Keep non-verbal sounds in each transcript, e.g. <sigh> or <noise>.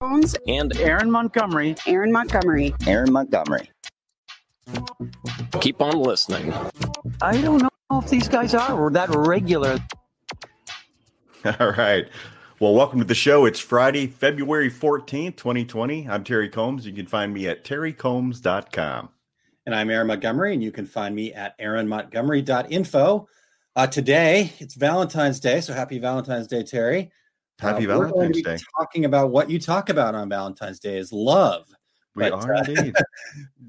Jones and Aaron Montgomery. Aaron Montgomery. Aaron Montgomery. Keep on listening. I don't know if these guys are that regular. <laughs> All right. Well, welcome to the show. It's Friday, February 14th, 2020. I'm Terry Combs. You can find me at terrycombs.com. And I'm Aaron Montgomery, and you can find me at aaronmontgomery.info. Uh, today, it's Valentine's Day, so happy Valentine's Day, Terry. Happy uh, we're going to Valentine's be Day. Talking about what you talk about on Valentine's Day is love. We But, are uh, indeed.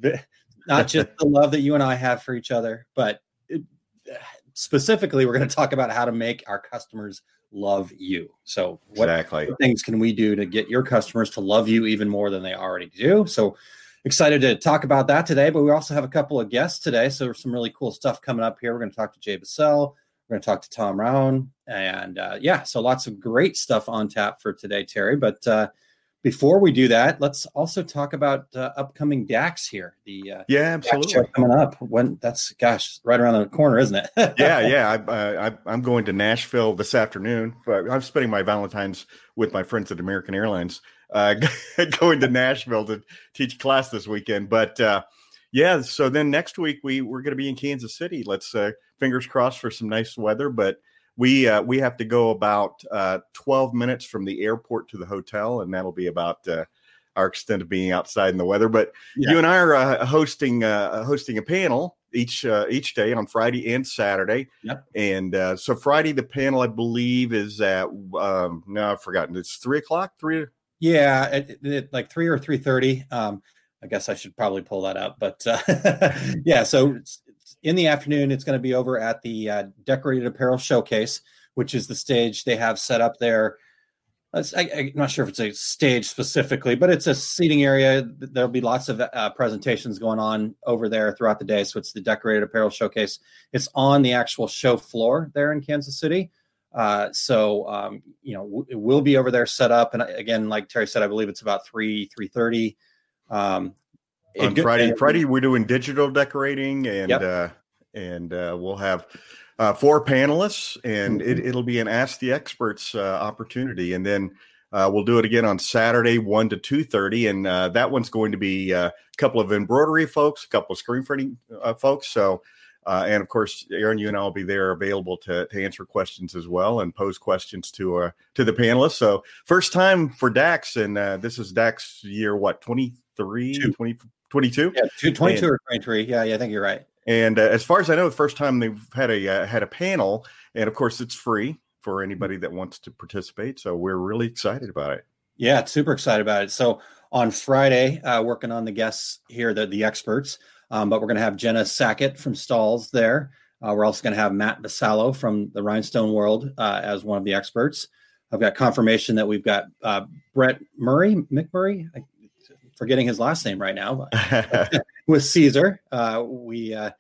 <laughs> Not just the love that you and I have for each other, but it, <sighs> specifically, we're going to talk about how to make our customers love you. So, what Exactly. things can we do to get your customers to love you even more than they already do? So excited to talk about that today. But we also have a couple of guests today. So some really cool stuff coming up here. We're going to talk to Jay Busselle. We're going to talk to Tom Rowan. And uh, yeah, so lots of great stuff on tap for today, Terry. But uh, before we do that, let's also talk about uh, upcoming DAX here. The uh, Yeah, absolutely. coming up. When that's gosh, right around the corner, isn't it? <laughs> yeah, yeah. I, I'm going to Nashville this afternoon. But I'm spending my Valentine's with my friends at American Airlines. Uh, <laughs> going to Nashville to teach class this weekend. But uh, yeah, so then next week we we're going to be in Kansas City. Let's uh, fingers crossed for some nice weather. But we uh, we have to go about uh, 12 minutes from the airport to the hotel, and that'll be about. Uh, our extent of being outside in the weather, but Yeah. you and I are uh, hosting uh, hosting a panel each uh, each day on Friday and Saturday. Yep. And uh, so Friday, the panel I believe is at um, no, I've forgotten. It's three o'clock. Three. Yeah, it, it- like three or three thirty. Um, I guess I should probably pull that up, but uh, <laughs> yeah. So in the afternoon, it's going to be over at the uh, Decorated Apparel Showcase, which is the stage they have set up there. I, I'm not sure if it's a stage specifically, but it's a seating area. There'll be lots of uh, presentations going on over there throughout the day. So it's the Decorated Apparel Showcase. It's on the actual show floor there in Kansas City. Uh, so um, you know w- it will be over there set up, and again, like Terry said, I believe it's about three three thirty. Um, on it- Friday. and- Friday we're doing digital decorating, and Yep. uh, and uh, we'll have uh, four panelists, and Mm-hmm. it, it'll be an Ask the Experts uh, opportunity, and then. Uh, we'll do it again on Saturday, one to two thirty, and uh, that one's going to be uh, a couple of embroidery folks, a couple of screen printing uh, folks. So, uh, and of course, Aaron, you and I will be there, available to, to answer questions as well and pose questions to uh, to the panelists. So, first time for Dax, and uh, this is Dax year what 23, Two. 20, 22? yeah, two, 22 and- or twenty three. Yeah, yeah, I think you're right. And uh, as far as I know, the first time they've had a uh, had a panel, and of course, it's free for anybody that wants to participate. So we're really excited about it. Yeah, super excited about it. So on Friday, uh, working on the guests here, the the experts. Um, but we're going to have Jenna Sackett from Stahls' there. Uh, we're also going to have Matt Basallo from the Rhinestone World uh, as one of the experts. I've got confirmation that we've got uh, Brett Murray, Mick Murray, I'm forgetting his last name right now, but <laughs> with Caesar. Uh, we uh,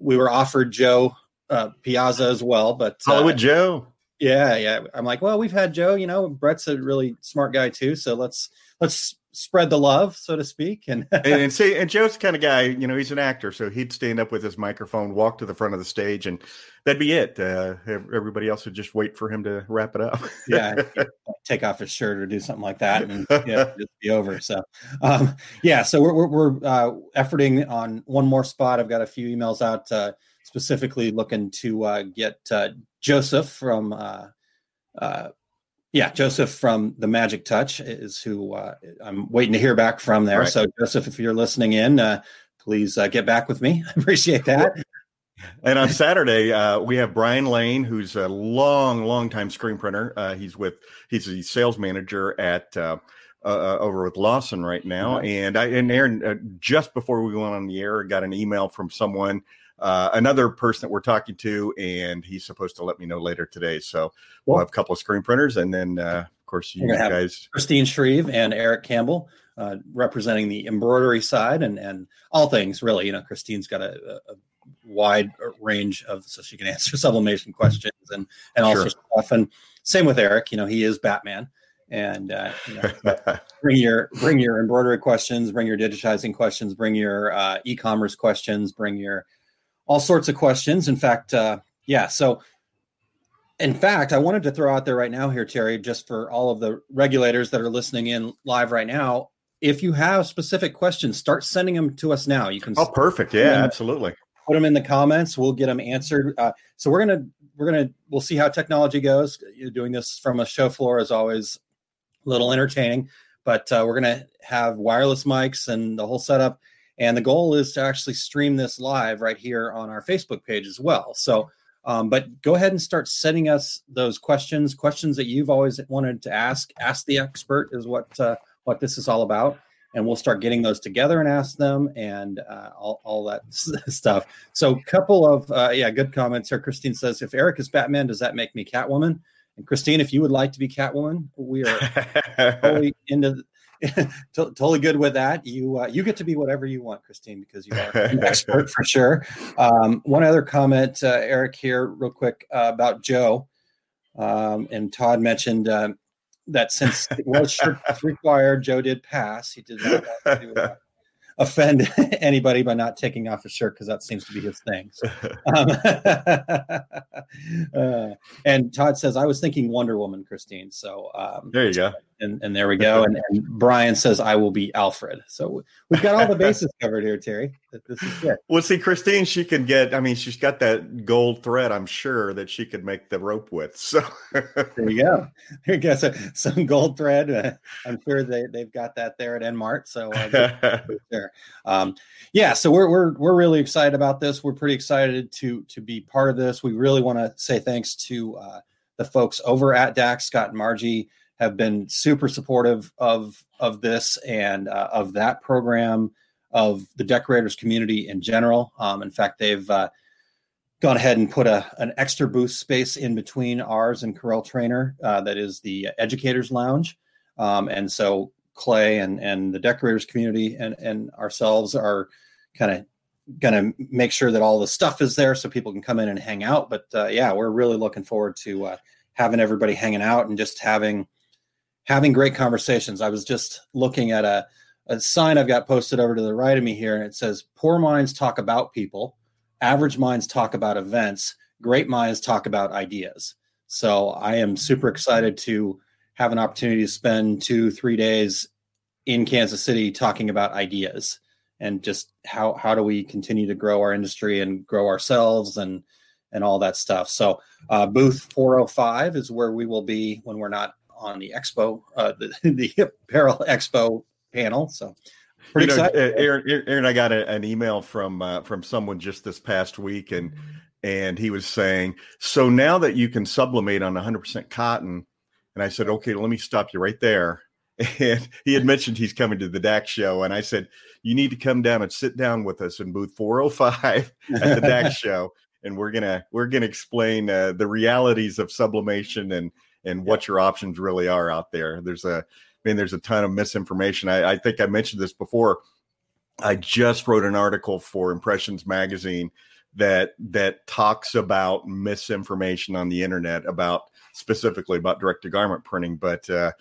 we were offered Joe uh, Piazza as well, but uh, Hollywood Joe. yeah, yeah. I'm like, well, we've had Joe. You know, Brett's a really smart guy too. So let's let's spread the love, so to speak. And and, and see, and Joe's kind of guy, you know, he's an actor, so he'd stand up with his microphone, walk to the front of the stage, and that'd be it. Uh, everybody else would just wait for him to wrap it up. <laughs> yeah, <laughs> take off his shirt or do something like that, and <laughs> yeah, just be over. So, um, yeah, so we're we're, we're uh, efforting on one more spot. I've got a few emails out uh, specifically looking to uh, get uh, Joseph from. Uh, uh, yeah, Joseph from the Magic Touch is who uh, I'm waiting to hear back from there. Right. So, Joseph, if you're listening in, uh, please uh, get back with me. <laughs> I appreciate that. And on Saturday, uh, we have Brian Lane, who's a long, long time screen printer. Uh, he's with he's the sales manager at uh, uh, over with Lawson right now. And I and Aaron, uh, just before we went on the air, got an email from someone, uh, another person that we're talking to, and he's supposed to let me know later today. So we'll Cool. have a couple of screen printers, and then uh, of course you guys. Christine Shreve and Eric Campbell uh, representing the embroidery side and and all things really. You know, Christine's got a, a wide range of so she can <laughs> answer sublimation questions and and all Sure. sorts of stuff. And same with Eric. You know, he is Batman. And uh, you know, <laughs> bring your bring your embroidery questions, bring your digitizing questions, bring your uh, e-commerce questions, bring your all sorts of questions. In fact, uh, yeah. So in fact, I wanted to throw out there right now here, Terry, just for all of the regulators that are listening in live right now. If you have specific questions, start sending them to us now. You can. Oh, perfect! Yeah, absolutely. Put them in the comments. We'll get them answered. Uh, so we're gonna we're gonna we'll see how technology goes. You're doing this from a show floor is always a little entertaining, but uh, we're gonna have wireless mics and the whole setup. And the goal is to actually stream this live right here on our Facebook page as well. So um, but go ahead and start sending us those questions, questions that you've always wanted to ask. Ask the expert is what uh, what this is all about, and we'll start getting those together and ask them and uh, all, all that <laughs> stuff. So, couple of uh, yeah, good comments here. Christine says, "If Eric is Batman, does that make me Catwoman?" And Christine, if you would like to be Catwoman, we are <laughs> totally into <laughs> totally good with that. You uh, you get to be whatever you want, Christine, because you are an <laughs> expert for sure. Um, one other comment, uh, Eric, here, real quick uh, about Joe, um, and Todd mentioned uh, that since it was <laughs> required, Joe did pass. He did not uh, offend anybody by not taking off his shirt because that seems to be his thing. So, um, uh, and Todd says, "I was thinking Wonder Woman, Christine." So um, there you go and, and there we go. And, and, Brian says, I will be Alfred. So we've got all the <laughs> bases covered here, Terry. This is good. Well, see, Christine, she can get, I mean, she's got that gold thread, I'm sure, that she could make the rope with. So there you go. There you go. So, some gold thread. Uh, I'm sure they, they've got that there at Enmart. So uh, <laughs> there. Um, yeah, so we're, we're, we're really excited about this. We're pretty excited to, to be part of this. We really want to say thanks to uh, the folks over at DAX, Scott and Margie, have been super supportive of of this and uh, of that program of the decorators community in general. Um, in fact, they've uh, gone ahead and put a an extra booth space in between ours and Corel Trainer uh, that is the Educators Lounge, um, and so Clay and and the decorators community and and ourselves are kind of going to make sure that all the stuff is there so people can come in and hang out. But uh, yeah, we're really looking forward to uh, having everybody hanging out and just having having great conversations. I was just looking at a, a sign I've got posted over to the right of me here, and it says, Poor minds talk about people, average minds talk about events, great minds talk about ideas. So I am super excited to have an opportunity to spend two, three days in Kansas City talking about ideas and just how how do we continue to grow our industry and grow ourselves and and all that stuff. So uh, booth 405 is where we will be when we're not on the expo, uh, the, <laughs> the apparel expo panel. So pretty you know, excited. Aaron, Aaron, I got a, an email from uh, from someone just this past week, and and he was saying, so now that you can sublimate on 100% cotton, and I said, okay, let me stop you right there. <laughs> And he had mentioned he's coming to the DAX show, and I said, you need to come down and sit down with us in booth 405 <laughs> at the DAX show, and we're gonna we're gonna explain uh, the realities of sublimation and and what your options really are out there. There's a, I mean, there's a ton of misinformation. I, I think I mentioned this before. I just wrote an article for Impressions Magazine that that talks about misinformation on the internet about specifically about direct to garment printing. But uh,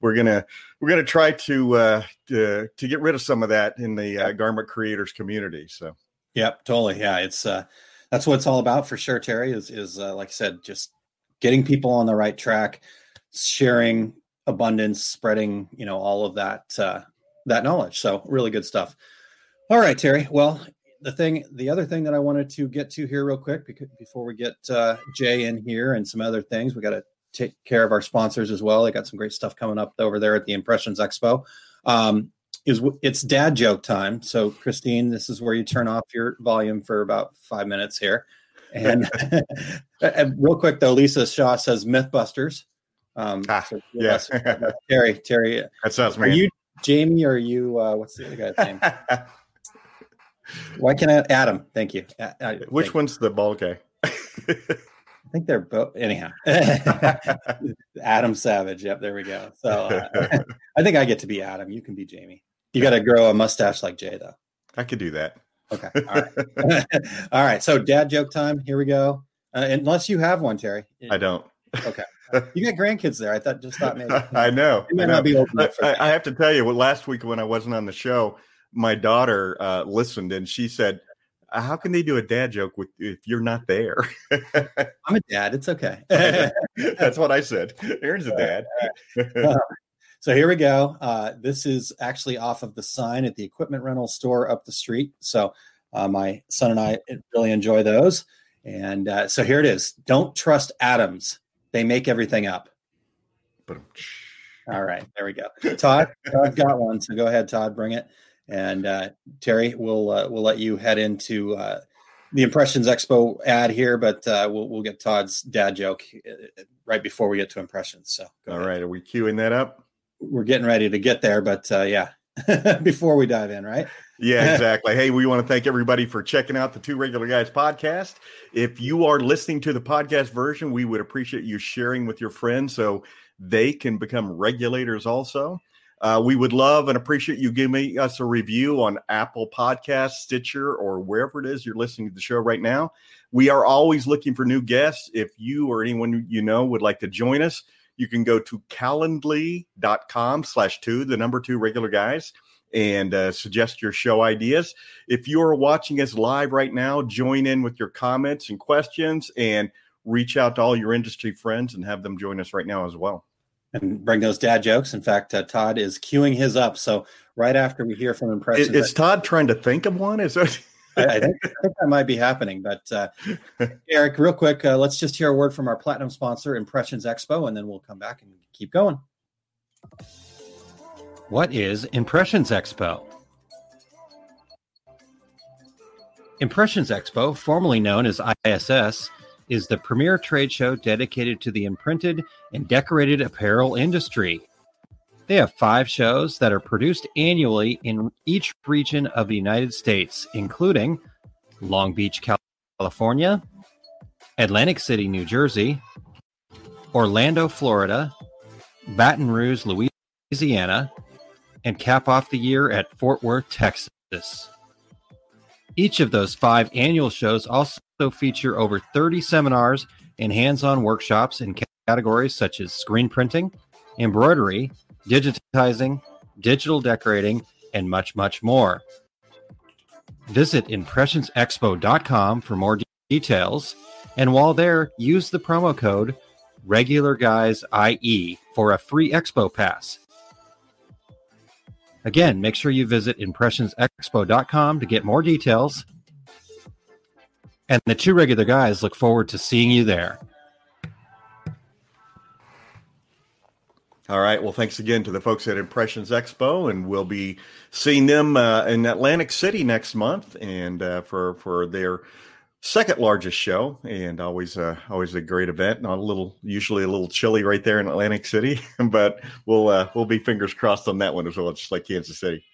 we're gonna we're gonna try to, uh, to to get rid of some of that in the uh, garment creators community. So, yep, totally. Yeah, it's uh, that's what it's all about for sure. Terry is is uh, like I said, just getting people on the right track, sharing abundance, spreading, you know, all of that uh, that knowledge. So really good stuff. All right, Terry. Well, the thing, the other thing that I wanted to get to here real quick because before we get uh, Jay in here and some other things, we got to take care of our sponsors as well. They got some great stuff coming up over there at the Impressions Expo. Um, is it's dad joke time. So Christine, this is where you turn off your volume for about five minutes here. And, <laughs> and real quick though, Lisa Shaw says MythBusters. Um, ah, so yeah, Terry, Terry. That sounds. Are you Jamie or are you? Uh, what's the other guy's name? Why can't I? Adam, thank you. Uh, Which thank one's you. the ball guy? I think they're both. Anyhow, <laughs> Adam Savage. Yep, there we go. So <laughs> uh, I think I get to be Adam. You can be Jamie. You got to grow a mustache like Jay, though. I could do that. Okay. All right. <laughs> All right. So dad joke time. Here we go. Uh, unless you have one, Terry. I don't. Okay. You got grandkids there. I thought just thought maybe. <laughs> I know. I, know. I, I, have to tell you, well, last week when I wasn't on the show, my daughter uh, listened and she said, uh, how can they do a dad joke with if you're not there? <laughs> I'm a dad. It's okay. That's what I said. Aaron's a dad. So here we go. Uh, this is actually off of the sign at the equipment rental store up the street. So uh, my son and I really enjoy those. And uh, so here it is. Don't trust atoms. They make everything up. All right, there we go. Todd, I've got one. So go ahead, Todd, bring it. And uh, Terry, we'll uh, we'll let you head into uh, the Impressions Expo ad here, but uh, we'll we'll get Todd's dad joke uh, right before we get to impressions. So all ahead. right, are we queuing that up? We're getting ready to get there, but uh, yeah, <laughs> before we dive in, right? Yeah, <laughs> exactly. hey, we want to thank everybody for checking out the Two Regular Guys podcast. If you are listening to the podcast version, we would appreciate you sharing with your friends so they can become regulators also. Uh, we would love and appreciate you giving us a review on Apple Podcast, Stitcher, or wherever it is you're listening to the show right now. We are always looking for new guests. If you or anyone you know would like to join us, you can go to calendly.com slash two, the number two regular guys, and uh, suggest your show ideas. If you are watching us live right now, join in with your comments and questions and reach out to all your industry friends and have them join us right now as well and bring those dad jokes. In fact, uh, Todd is queuing his up. So right after we hear from impressions, is, is Todd trying to think of one? Is it? I, I, think, I, think, that might be happening. But uh, <laughs> Eric, real quick, uh, let's just hear a word from our platinum sponsor, Impressions Expo, and then we'll come back and keep going. What is Impressions Expo? Impressions Expo, formerly known as ISS, is the premier trade show dedicated to the imprinted and decorated apparel industry. They have five shows that are produced annually in each region of the United States, including Long Beach, California, Atlantic City, New Jersey, Orlando, Florida, Baton Rouge, Louisiana, and cap off the year at Fort Worth, Texas. Each of those five annual shows also feature over 30 seminars and hands on workshops in categories such as screen printing, embroidery, digitizing, digital decorating, and much, much more. Visit impressionsexpo.com for more de- details. And while there, use the promo code RegularGuysIE for a free expo pass. Again, make sure you visit impressionsexpo.com to get more details. And the two regular guys look forward to seeing you there. All right. Well, thanks again to the folks at Impressions Expo, and we'll be seeing them uh, in Atlantic City next month, and uh, for for their second largest show, and always uh, always a great event. Not a little, usually a little chilly right there in Atlantic City, <laughs> but we'll uh, we'll be fingers crossed on that one as well, just like Kansas City.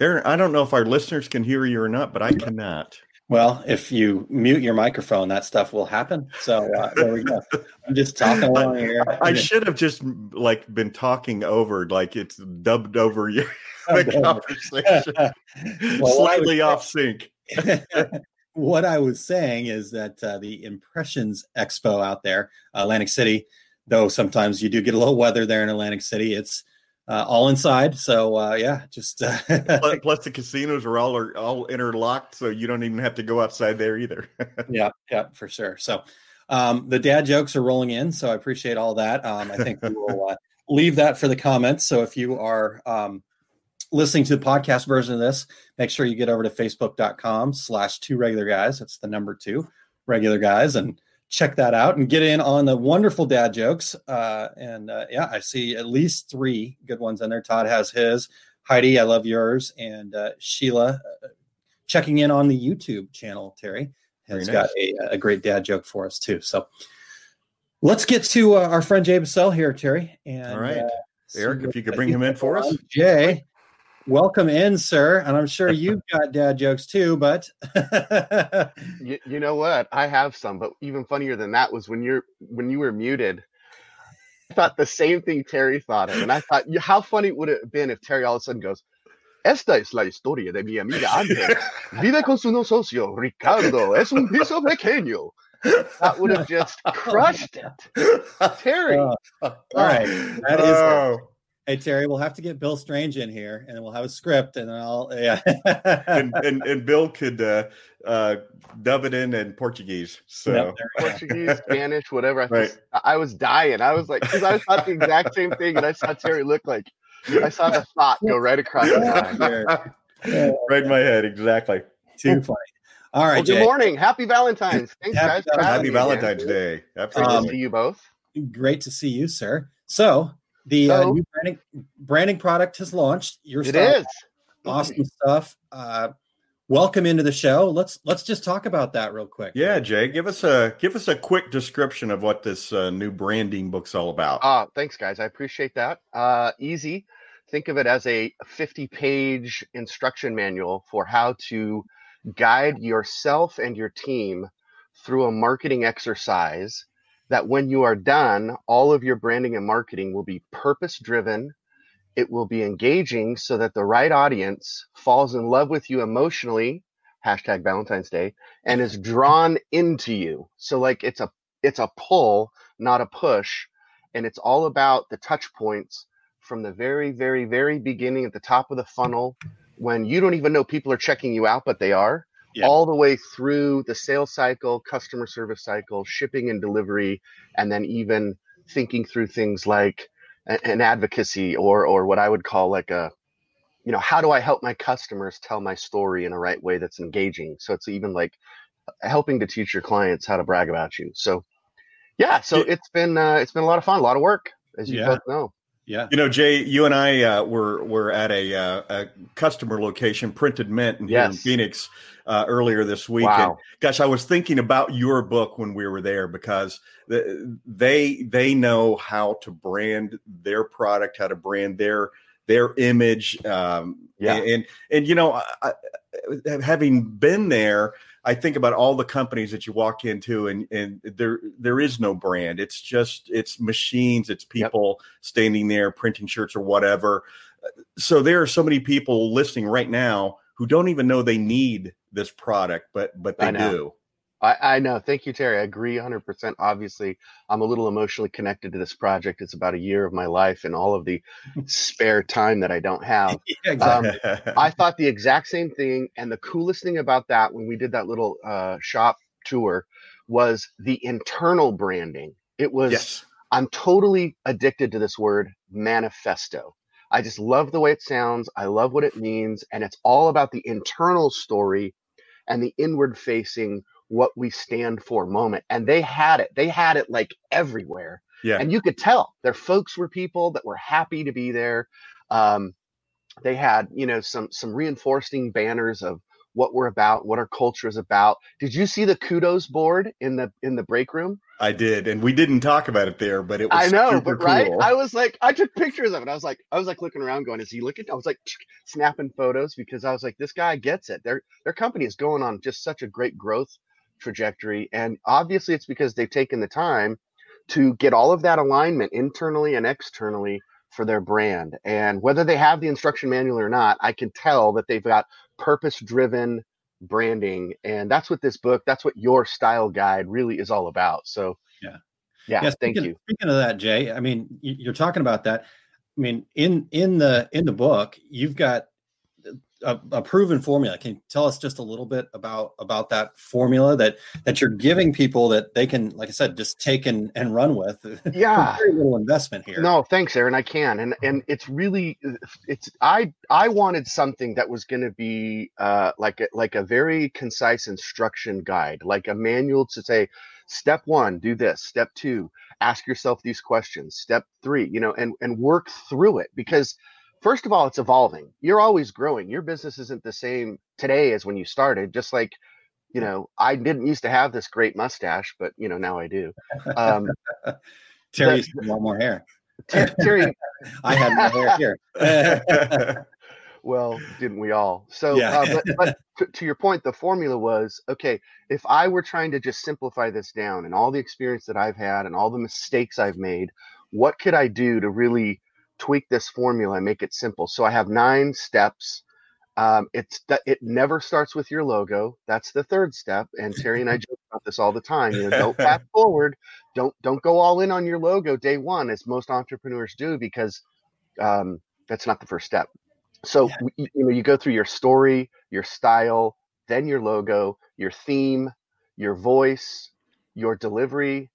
Aaron, I don't know if our listeners can hear you or not, but I cannot. Well, if you mute your microphone, that stuff will happen. So uh, there we go. I'm just talking along here. I should have just like been talking over, like it's dubbed over your conversation, <laughs> well, slightly off sync. <laughs> what I was saying is that uh, the Impressions Expo out there, Atlantic City, though sometimes you do get a little weather there in Atlantic City, it's uh, all inside. So uh, yeah, just uh, <laughs> plus, plus, the casinos are all are all interlocked, so you don't even have to go outside there either. <laughs> yeah, yeah, for sure. So um, the dad jokes are rolling in, so I appreciate all that. Um, I think we will uh, <laughs> leave that for the comments. So if you are um, listening to the podcast version of this, make sure you get over to facebook.com slash two regular guys. That's the number two regular guys and check that out and get in on the wonderful dad jokes. Uh, and uh, yeah, I see at least three good ones in there. Todd has his. Heidi, I love yours. And uh, Sheila uh, checking in on the YouTube channel, Terry, has nice. got a, a, great dad joke for us too. So let's get to uh, our friend Jay Busselle here, Terry. And, All right. Uh, Eric, if you could bring him in for us. Jay, welcome in, sir. And I'm sure <laughs> you've got dad jokes too, but <laughs> you, you, know what? I have some, but even funnier than that was when you're when you were muted. I thought the same thing Terry thought of, and I thought, how funny would it have been if Terry all of a sudden goes, Esta es la historia de mi amiga Ángel. Vive con su no socio, Ricardo. Es un piso pequeño. That would have just crushed it. Terry. Uh, all right. That is. Oh. Hey Terry, we'll have to get Bill Strange in here, and we'll have a script, and I'll yeah. and, and, and Bill could uh, uh, dub it in in Portuguese. So Yep, Portuguese, <laughs> Spanish, whatever. I, Right. was, I was dying. I was like, because I thought the exact same thing, and I saw Terry look like I saw the thought go right across his mind. right in my head, exactly. Too funny. All right, Well, good Jay. morning. Happy Valentine's. Thanks, Happy guys. for Happy me again. Valentine's Day. Great to see you both. Great to see you, sir. So the uh, new branding branding product has launched. Your It stuff, is. awesome stuff. Uh, welcome into the show. Let's let's just talk about that real quick. yeah, Jay, give us a give us a quick description of what this uh, new branding book's all about. Ah, thanks, guys. I appreciate that. Uh, easy. Think of it as a 50 page instruction manual for how to guide yourself and your team through a marketing exercise that when you are done, all of your branding and marketing will be purpose driven. It will be engaging so that the right audience falls in love with you emotionally, hashtag Valentine's Day, and is drawn into you. So like it's a it's a pull, not a push and it's all about the touch points from the very very very beginning at the top of the funnel when you don't even know people are checking you out but they are Yeah. all the way through the sales cycle customer service cycle shipping and delivery and then even thinking through things like an advocacy or or what i would call like a you know how do i help my customers tell my story in a right way that's engaging so it's even like helping to teach your clients how to brag about you so yeah so Yeah. it's been uh, it's been a lot of fun a lot of work as you Yeah. both know Yeah. You know, Jay, you and I uh, were were at a, uh, a customer location, Printed Mint, in here in Phoenix uh, earlier this week. Wow. And gosh, I was thinking about your book when we were there because the, they they know how to brand their product, how to brand their their image. Um, Yeah. and and you know, I, I, having been there, I think about all the companies that you walk into, and and there there is no brand. It's just it's machines, it's Yep. people standing there printing shirts or whatever. So there are so many people listening right now who don't even know they need this product, but but they do. I, I know. Thank you, Terry. I agree 100%. Obviously, I'm a little emotionally connected to this project. It's about a year of my life and all of the spare time that I don't have. <laughs> Yeah, exactly. Um, I <laughs> thought the exact same thing. And the coolest thing about that when we did that little uh, shop tour was the internal branding. It was, yes. I'm totally addicted to this word manifesto. I just love the way it sounds. I love what it means. And it's all about the internal story and the inward facing what we stand for moment. And they had it. They had it like everywhere. Yeah. And you could tell their folks were people that were happy to be there. Um, they had, you know, some some reinforcing banners of what we're about, what our culture is about. Did you see the kudos board in the in the break room? I did, and we didn't talk about it there, but it was I know, super but right? cool. I was like, I took pictures of it. I was like, I was like looking around, going, "Is he looking?" I was like snapping photos because I was like, this guy gets it. Their their company is going on just such a great growth trajectory, and obviously, it's because they've taken the time to get all of that alignment internally and externally for their brand. And whether they have the instruction manual or not, I can tell that they've got purpose driven branding, and that's what this book, that's what your style guide really is all about. So. Yeah. Yeah, Yeah, thank speaking, you. Speaking of that, Jay, I mean, you- you're talking about that. I mean, in in the in the book, you've got a, a proven formula. Can you tell us just a little bit about about that formula that that you're giving people that they can, like I said, just take and, and run with? <laughs> Yeah. very little investment here. No, thanks, Aaron. I can, and and it's really, it's I I wanted something that was going to be uh, like a, like a very concise instruction guide, like a manual to say, step one, do this. Step two, ask yourself these questions. Step three, you know, and and work through it because first of all, it's evolving. You're always growing. Your business isn't the same today as when you started. Just like, you know, I didn't used to have this great mustache, but you know now I do. Um, <laughs> Terry's more hair. Ter- Terry, <laughs> I had more hair here. <laughs> Well, didn't we all? So, Yeah. uh, but, but to, to your point, the formula was okay. If I were trying to just simplify this down and all the experience that I've had and all the mistakes I've made, what could I do to really tweak this formula and make it simple? So I have nine steps. Um, it's that it never starts with your logo. That's the third step. And Terry and I <laughs> joke about this all the time. You know, don't <laughs> fast forward. Don't don't go all in on your logo day one, as most entrepreneurs do, because um, that's not the first step. So yeah. you, you know, you go through your story, your style, then your logo, your theme, your voice, your delivery.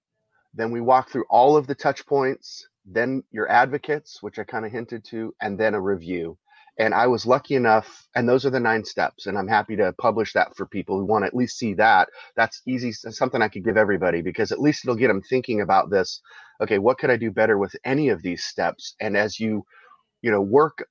Then we walk through all of the touch points, then your advocates, which I kind of hinted to, and then a review. And I was lucky enough, and those are the nine steps. And I'm happy to publish that for people who want to at least see that. That's easy, something I could give everybody because at least it'll get them thinking about this. Okay, what could I do better with any of these steps? And as you, you know, work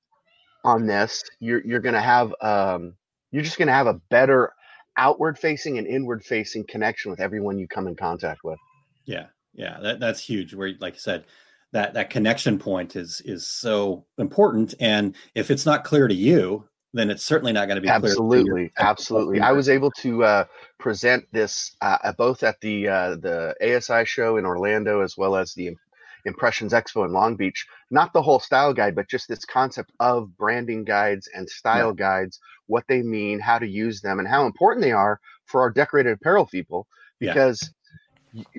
on this, you're you're going to have, um, you're just going to have a better outward facing and inward facing connection with everyone you come in contact with. Yeah, yeah, that, that's huge. Where, like I said, that that connection point is is so important. And if it's not clear to you then it's certainly not going to be absolutely absolutely. I was able to uh, present this uh, both at the uh, the asi show in orlando as well as the impressions expo in long beach. Not the whole style guide but just this concept of branding guides and style guides what they mean how to use them and how important they are for our decorated apparel people because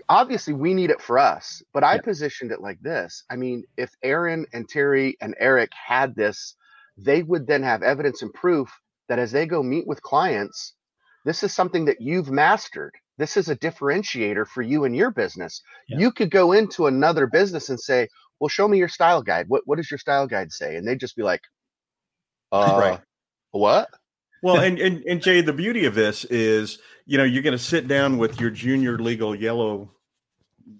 obviously we need it for us, but I yeah. positioned it like this. I mean, if Aaron and Terry and Eric had this, they would then have evidence and proof that as they go meet with clients, this is something that you've mastered. This is a differentiator for you and your business. Yeah. You could go into another business and say, "Well, show me your style guide. What what does your style guide say?" And they'd just be like, "Uh, right. what?" Well, and, and and Jay, the beauty of this is, you know, you're going to sit down with your junior legal yellow,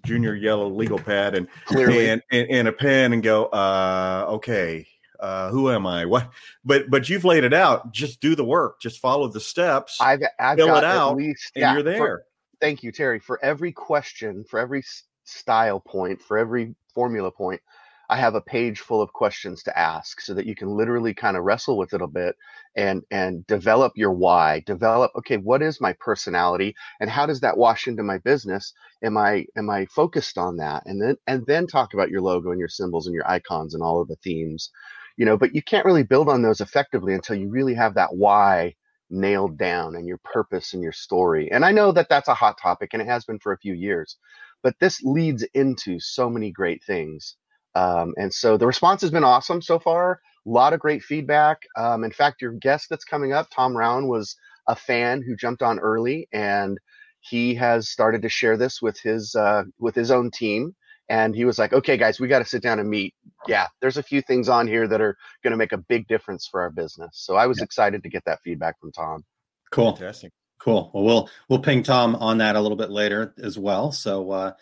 junior yellow legal pad and and, and, and a pen and go, uh, okay, uh, who am I? What? But but you've laid it out. Just do the work. Just follow the steps. I've, I've fill it out, least, and yeah, you're there. For, thank you, Terry. For every question, for every style point, for every formula point, I have a page full of questions to ask so that you can literally kind of wrestle with it a bit and and develop your why develop okay what is my personality and how does that wash into my business? Am i am i focused on that? And then and then talk about your logo and your symbols and your icons and all of the themes you know but you can't really build on those effectively until you really have that why nailed down and your purpose and your story. And i know that that's a hot topic and it has been for a few years but this leads into so many great things um, and so the response has been awesome so far. A lot of great feedback. Um, in fact, your guest that's coming up, Tom Round, was a fan who jumped on early, and he has started to share this with his uh, with his own team. And he was like, "Okay, guys, we got to sit down and meet. Yeah, there's a few things on here that are going to make a big difference for our business." So I was yeah. excited to get that feedback from Tom. Cool, fantastic, cool. Well, we'll we'll ping Tom on that a little bit later as well. So. Uh,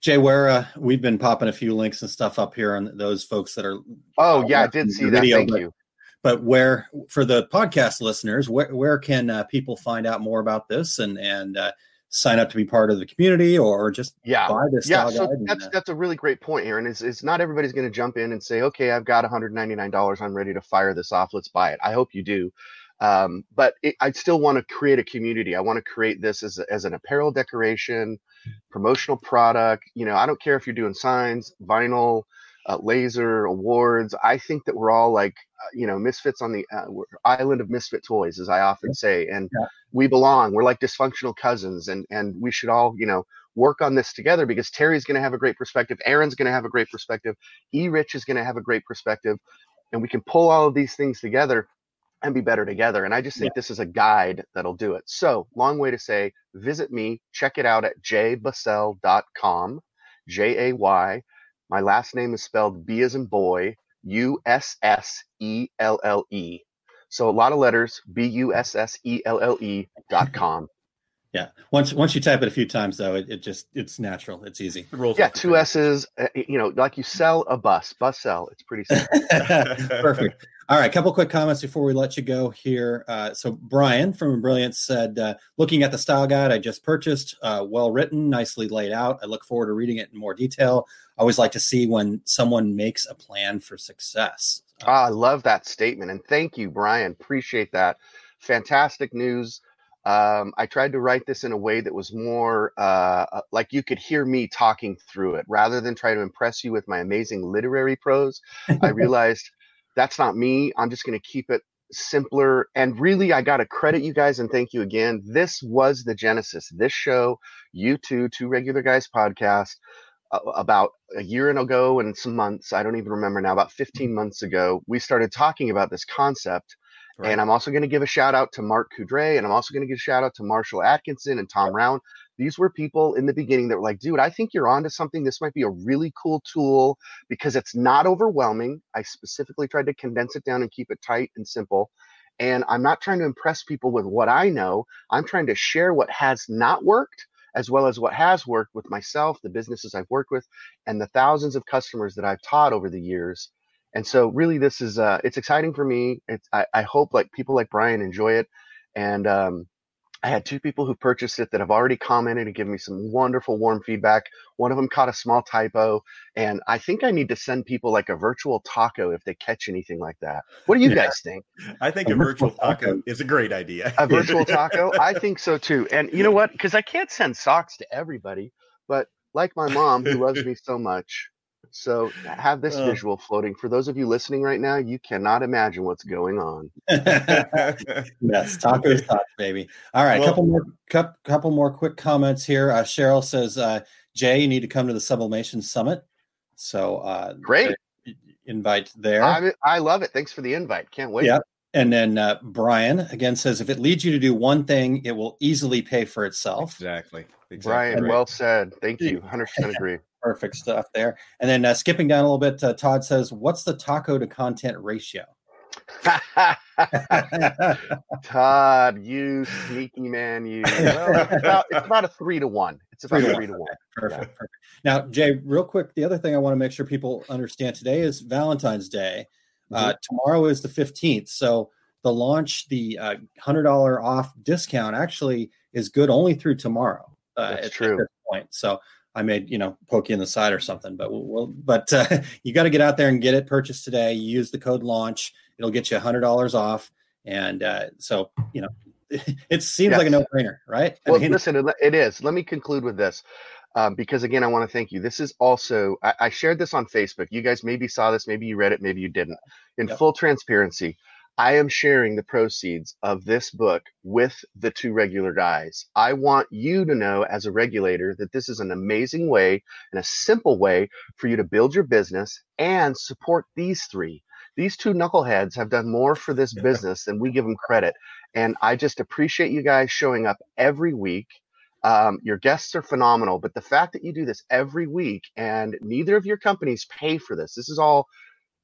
Jay, where uh, we've been popping a few links and stuff up here on those folks that are. Oh yeah, I did see that. Video, Thank but, you. But where for the podcast listeners, where where can uh, people find out more about this and and uh, sign up to be part of the community or just yeah buy this? Yeah, so that's and, uh, that's a really great point here, and it's, it's not everybody's going to jump in and say, okay, I've got 199 dollars, I'm ready to fire this off, let's buy it. I hope you do. Um, but it, I still want to create a community. I want to create this as, a, as an apparel decoration, promotional product. You know, I don't care if you're doing signs, vinyl, uh, laser, awards. I think that we're all like, uh, you know, misfits on the uh, island of misfit toys, as I often say, and yeah. we belong. We're like dysfunctional cousins, and and we should all, you know, work on this together because Terry's going to have a great perspective, Aaron's going to have a great perspective, E. Rich is going to have a great perspective, and we can pull all of these things together and be better together. And I just think yeah. this is a guide that'll do it. So, long way to say, visit me, check it out at jaybusselle.com, J A Y. My last name is spelled B as in boy, U S S E L L E. So, a lot of letters, B U S S E L L E dot <laughs> com. Yeah. Once once you type it a few times, though, it, it just it's natural. It's easy. It yeah, two S's. Uh, you know, like you sell a bus, bus sell. It's pretty simple. <laughs> <laughs> Perfect. All right, a couple quick comments before we let you go here. Uh, so Brian from Brilliance said, uh, looking at the style guide I just purchased, uh, well written, nicely laid out. I look forward to reading it in more detail. I always like to see when someone makes a plan for success. Ah, I love that statement, and thank you, Brian. Appreciate that. Fantastic news. Um, I tried to write this in a way that was more uh, uh like you could hear me talking through it rather than try to impress you with my amazing literary prose. I <laughs> realized that's not me. I'm just going to keep it simpler. And really, I got to credit you guys and thank you again. This was the genesis. This show, you two, two regular guys podcast. uh, about a year and ago and some months, I don't even remember now, about 15 months ago, we started talking about this concept. Right. And I'm also going to give a shout out to Mark Coudray, and I'm also going to give a shout out to Marshall Atkinson and Tom Round. These were people in the beginning that were like, dude, I think you're onto something. This might be a really cool tool because it's not overwhelming. I specifically tried to condense it down and keep it tight and simple. And I'm not trying to impress people with what I know. I'm trying to share what has not worked as well as what has worked with myself, the businesses I've worked with, and the thousands of customers that I've taught over the years. And so really this is uh it's exciting for me. It's I, I hope like people like Brian enjoy it. And um I had two people who purchased it that have already commented and given me some wonderful warm feedback. One of them caught a small typo, and I think I need to send people like a virtual taco if they catch anything like that. What do you Yeah. guys think? I think A a virtual virtual taco. taco is a great idea. A <laughs> virtual taco? I think so too. And you know what? Because I can't send socks to everybody, but like my mom who loves me so much. So have this Uh. visual floating. For those of you listening right now, you cannot imagine what's going on. <laughs> yes, tacos, talk, baby. All right, a Well- couple more, couple, couple more quick comments here. Uh, Cheryl says, uh, "Jay, you need to come to the Sublimation Summit." So, uh, Great. invite there. I, I love it. Thanks for the invite. Can't wait. Yeah. And then uh, Brian again says, "If it leads you to do one thing, it will easily pay for itself." exactly. exactly. Brian, right. well said. Thank you. 100% <laughs> agree. Perfect stuff there. And then uh, skipping down a little bit, uh, Todd says, "What's the taco to content ratio?" <laughs> Todd, you sneaky man, you. Well, it's, about, it's about a three to one. It's about Three to three to one. Perfect. perfect. Now, Jay, real quick, the other thing I want to make sure people understand today is Valentine's Day. Uh, tomorrow is the 15th. So the launch, the uh, $100 off discount actually is good only through tomorrow. Uh, That's at- at true. this point. So I made you know, poke you in the side or something, but we'll, but uh, <laughs> you got to get out there and get it purchased today. You use the code launch, it'll get you a $100 off. And uh, so, you know, <laughs> it seems like a no brainer, right? I Well, mean, listen, it- it is. Let me conclude with this. Um, because again, I want to thank you. This is also, I, I shared this on Facebook. You guys maybe saw this, maybe you read it, maybe you didn't. In Yep. full transparency, I am sharing the proceeds of this book with the two regular guys. I want you to know, as a regulator, that this is an amazing way and a simple way for you to build your business and support these three. These two knuckleheads have done more for this business than we give them credit. And I just appreciate you guys showing up every week. Um, your guests are phenomenal, but the fact that you do this every week and neither of your companies pay for this, this is all,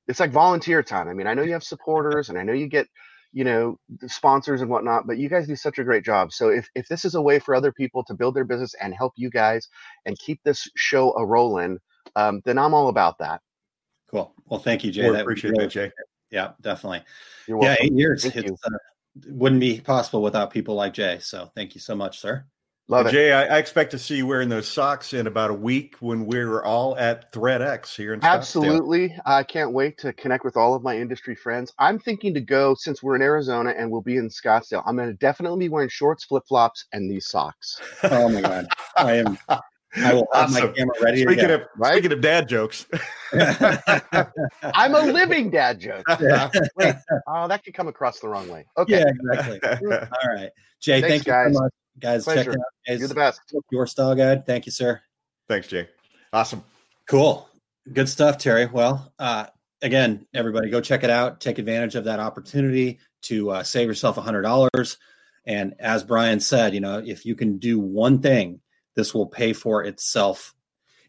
it's like volunteer time. I mean, I know you have supporters and I know you get, you know, sponsors and whatnot, but you guys do such a great job. So if, if this is a way for other people to build their business and help you guys and keep this show a rolling, um, then I'm all about that. cool. Well, thank you, Jay. We That appreciate really- that, Jay. Yeah, definitely. You're Yeah, eight years. Thank It's, uh, wouldn't be possible without people like Jay. So thank you so much, sir. Love it. Jay, I, I expect to see you wearing those socks in about a week when we're all at ThreadX here in Scottsdale. Absolutely. I can't wait to connect with all of my industry friends. I'm thinking to go since we're in Arizona and we'll be in Scottsdale. I'm going to definitely be wearing shorts, flip flops, and these socks. <laughs> Oh my god, I am. I will have my Awesome. camera ready Speaking go. of Right? speaking of dad jokes, <laughs> <laughs> I'm a living dad joke. yeah, Wait, oh, that could come across the wrong way. Okay. yeah, exactly. All right, Jay. Thanks, thank you guys. so much, guys. Pleasure. Check it out. Jay's You're the best. Your style guide. Thank you, sir. Thanks, Jay. Awesome. Cool. Good stuff, Terry. Well, uh, again, everybody go check it out. Take advantage of that opportunity to uh, save yourself a hundred dollars. And as Brian said, you know, if you can do one thing, this will pay for itself.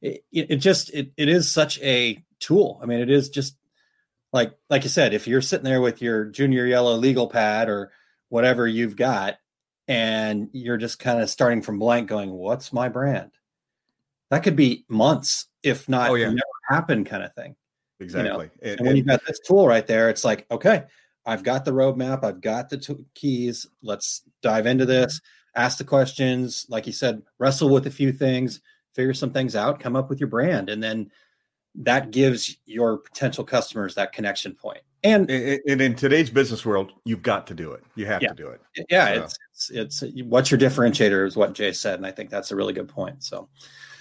It, it, it just it, it is such a tool. I mean, it is just like like you said, if you're sitting there with your junior yellow legal pad or whatever you've got, and you're just kind of starting from blank, going, "What's my brand?" That could be months, if not Oh, yeah. never happen, kind of thing. Exactly. And- And when you've got this tool right there, it's like, okay, I've got the roadmap, I've got the t- keys. Let's dive into mm-hmm. this, ask the questions. Like you said, wrestle with a few things, figure some things out, come up with your brand. And then that gives your potential customers that connection point. And and, and in today's business world, you've got to do it. You have Yeah. to do it. yeah, So- it's, it's, it's what's your differentiator is what Jay said. And I think that's a really good point. So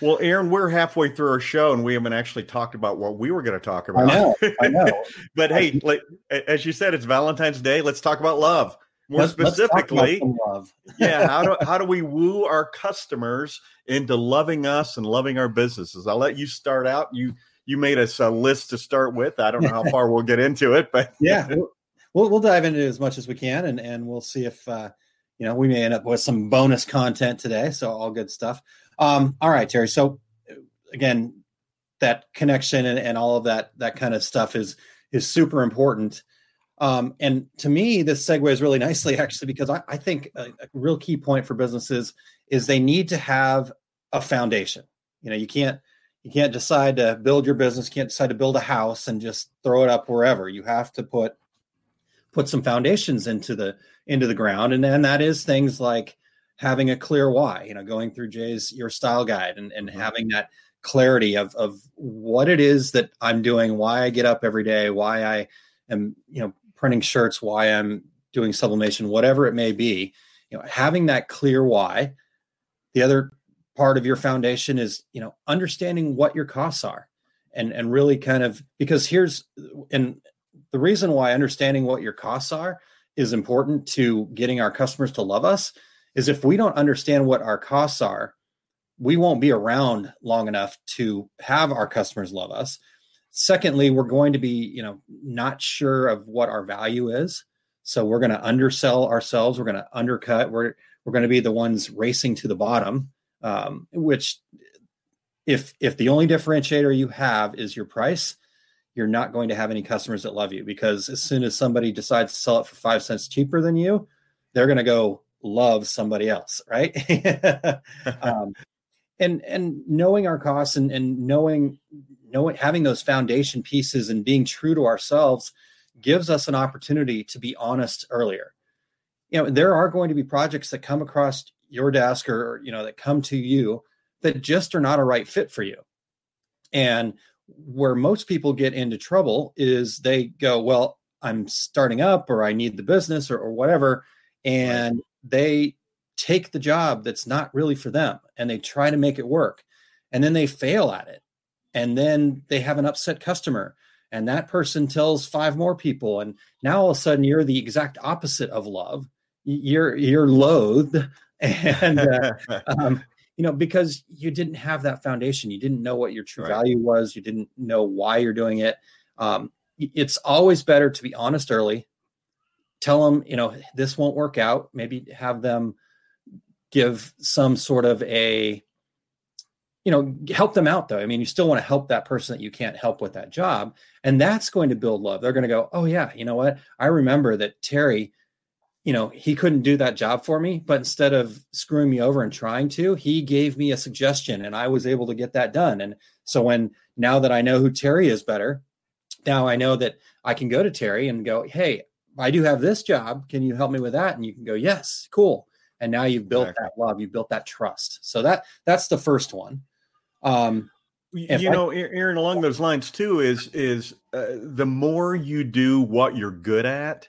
Well, Aaron, we're halfway through our show, and we haven't actually talked about what we were going to talk about. I know, I <laughs> know. but hey, like, as you said, it's Valentine's Day. Let's talk about love. more Let's- let's specifically, love. <laughs> yeah, how do how do we woo our customers into loving us and loving our businesses? I'll let you start out. You you made us a list to start with. I don't know how <laughs> far we'll get into it, but yeah we'll, we'll dive into it as much as we can and and we'll see if uh you know we may end up with some bonus content today so all good stuff. Um all right terry so uh, again that connection and, and all of that that kind of stuff is is super important. Um and to me this segues really nicely actually because i, I think a, a real key point for businesses is they need to have a foundation. You know you can't you can't decide to build your business can't decide to build a house and just throw it up wherever. You have to put put some foundations into the into the ground. And and that is things like having a clear why you know going through jay's your style guide and, and uh-huh. having that clarity of of what it is that i'm doing why i get up every day why i am you know printing shirts why i'm doing sublimation whatever it may be you know having that clear why. The other part of your foundation is you know understanding what your costs are and and really kind of because here's and the reason why understanding what your costs are is important to getting our customers to love us is if we don't understand what our costs are we won't be around long enough to have our customers love us. Secondly we're going to be you know not sure of what our value is. So we're going to undersell ourselves. We're going to undercut. We're we're going to be the ones racing to the bottom um, which if if the only differentiator you have is your price you're not going to have any customers that love you because as soon as somebody decides to sell it for five cents cheaper than you they're going to go love somebody else right? <laughs> Um, and and knowing our costs and, and knowing knowing having those foundation pieces and being true to ourselves gives us an opportunity to be honest earlier. You know there are going to be projects that come across your desk or you know that come to you that just are not a right fit for you. And where most people get into trouble is they go well i'm starting up or i need the business or, or whatever and they take the job that's not really for them and they try to make it work and then they fail at it and then they have an upset customer and that person tells five more people and now all of a sudden you're the exact opposite of love. You're you're loathed <laughs> and uh, <laughs> um, you know because you didn't have that foundation you didn't know what your true Right. value was you didn't know why you're doing it um, it's always better to be honest early tell them you know this won't work out maybe have them give some sort of a you know help them out though. I mean you still want to help that person that you can't help with that job and that's going to build love. They're going to go oh yeah you know what? I remember that terry you know he couldn't do that job for me but instead of screwing me over and trying to he gave me a suggestion and i was able to get that done. And so when now that i know who terry is better now i know that i can go to terry and go hey i do have this job. Can you help me with that? And you can go yes cool. And now you've built Exactly. that love. You've built that trust. So that that's the first one. Um you I- know, Aaron, along those lines too, is is uh, the more you do what you're good at,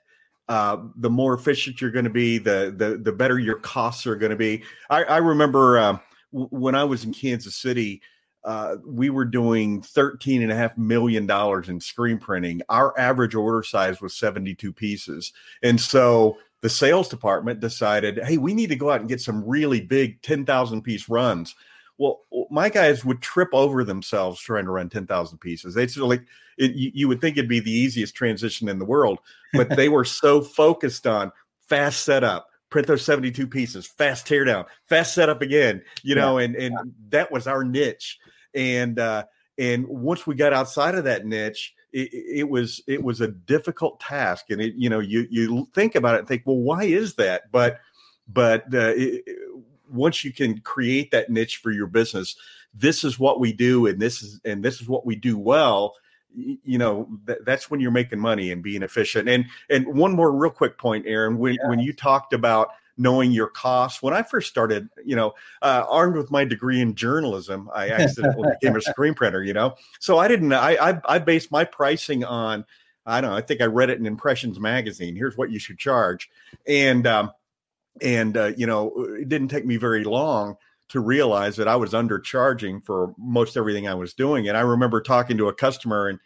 uh, the more efficient you're going to be. The the the better your costs are going to be. I, I remember uh, w- when I was in Kansas City. Uh, we were doing thirteen and a half million dollars in screen printing. Our average order size was 72 pieces. And so the sales department decided, hey, we need to go out and get some really big 10,000 piece runs. Well, my guys would trip over themselves trying to run 10,000 pieces. They sort of like, it, you, would think it'd be the easiest transition in the world, but they were so focused on fast setup, print those 72 pieces, fast tear down, fast setup again, you know, and, and that was our niche. And, uh, and once we got outside of that niche, it, it was it was a difficult task, and it you know you you think about it and think, well, why is that? But but uh, it, once you can create that niche for your business, this is what we do, and this is and this is what we do well. You know th- that's when you're making money and being efficient. And and one more real quick point, Aaron, when when you talked about knowing your costs. When I first started, you know, uh, armed with my degree in journalism, I <laughs> accidentally became a screen printer. You know, so I didn't. I I, I based my pricing on. I don't know. I think I read it in Impressions magazine. Here's what you should charge, and um, and uh, you know, it didn't take me very long to realize that I was undercharging for most everything I was doing. And I remember talking to a customer, and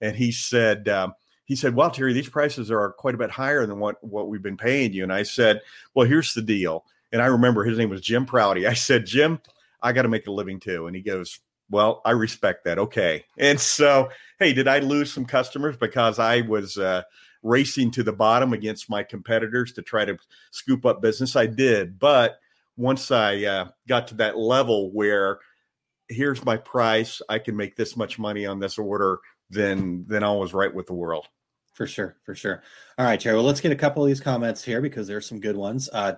and he said. Um, he he said, "Well, Terry, these prices are quite a bit higher than what what we've been paying you." And I said, "Well, here's the deal." And I remember his name was Jim Prouty. I said, "Jim, I got to make a living too." And he goes, "Well, I respect that. Okay." And so, hey, did I lose some customers because I was uh, racing to the bottom against my competitors to try to scoop up business? I did, but once I uh, got to that level where here's my price, I can make this much money on this order, then then I was right with the world. For sure, for sure. All right, Terry. Well, let's get a couple of these comments here because there's some good ones. Uh,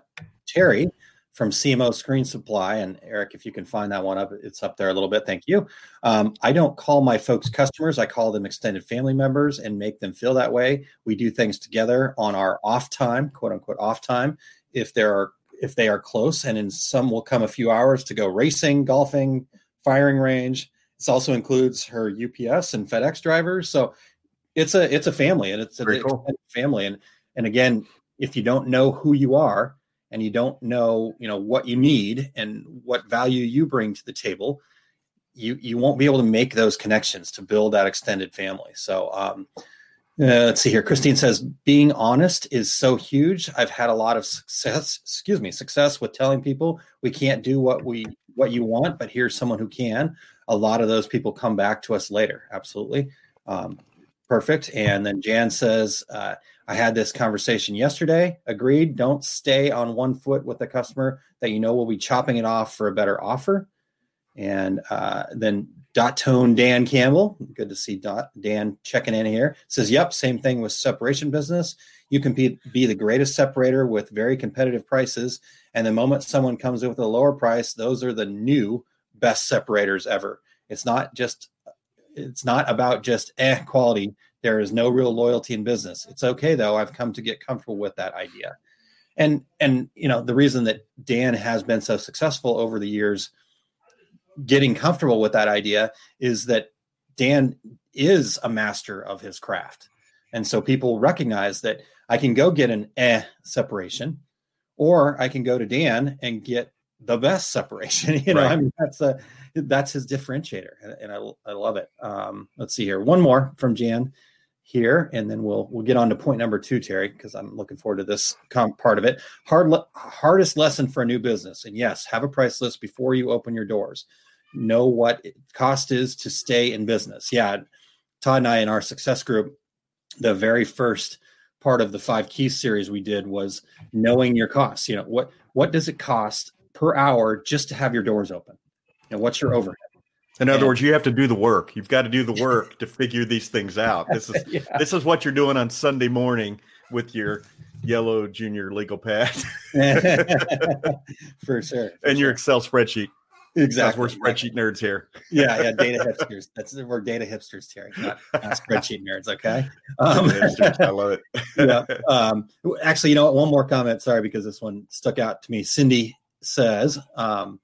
Terry from CMO Screen Supply, and Eric, if you can find that one up, it's up there a little bit. Thank you. Um, I don't call my folks customers; I call them extended family members and make them feel that way. We do things together on our off time, quote unquote off time, if there are if they are close, and in some will come a few hours to go racing, golfing, firing range. This also includes her UPS and FedEx drivers. So it's a it's a family and it's a cool. family. And and again, if you don't know who you are and you don't know you know what you need and what value you bring to the table, you you won't be able to make those connections to build that extended family. So um, uh, let's see here. Christine says being honest is so huge. I've had a lot of success. Excuse me, success with telling people we can't do what we what you want, but here's someone who can. A lot of those people come back to us later. Absolutely. Um, perfect. And then Jan says, uh, I had this conversation yesterday. Agreed. Don't stay on one foot with the customer that you know will be chopping it off for a better offer. And uh, then dot tone Dan Campbell, good to see dot Dan checking in here. Says, "Yep, same thing with separation business. You can be, be the greatest separator with very competitive prices, and the moment someone comes in with a lower price, those are the new best separators ever. It's not just it's not about just eh quality. There is no real loyalty in business. It's okay though. I've come to get comfortable with that idea. And and you know, the reason that Dan has been so successful over the years getting comfortable with that idea is that Dan is a master of his craft. And so people recognize that I can go get an eh separation or I can go to Dan and get the best separation. <laughs> You know, right. I mean that's a that's his differentiator, and, I I love it. Um, let's see here, one more from Jan here, and then we'll we'll get on to point number two, Terry, because I'm looking forward to this part of it. Hard hardest lesson for a new business, and yes, have a price list before you open your doors. Know what cost is to stay in business. Yeah, Todd and I in our success group, the very first part of the five keys series we did was knowing your costs. You know, what what does it cost per hour just to have your doors open? And what's your overhead? In other and, words, you have to do the work. You've got to do the work to figure these things out. This is <laughs> yeah. this is what you're doing on Sunday morning with your yellow junior legal pad. <laughs> for sure. For and sure. your Excel spreadsheet. Exactly. We're spreadsheet nerds here. <laughs> yeah, yeah, data hipsters. That's we're data hipsters, Terry, not, not spreadsheet nerds. Okay. Um, hipsters, I love it. yeah. Um, actually, you know, one more comment. Sorry, because this one stuck out to me. Cindy says, um,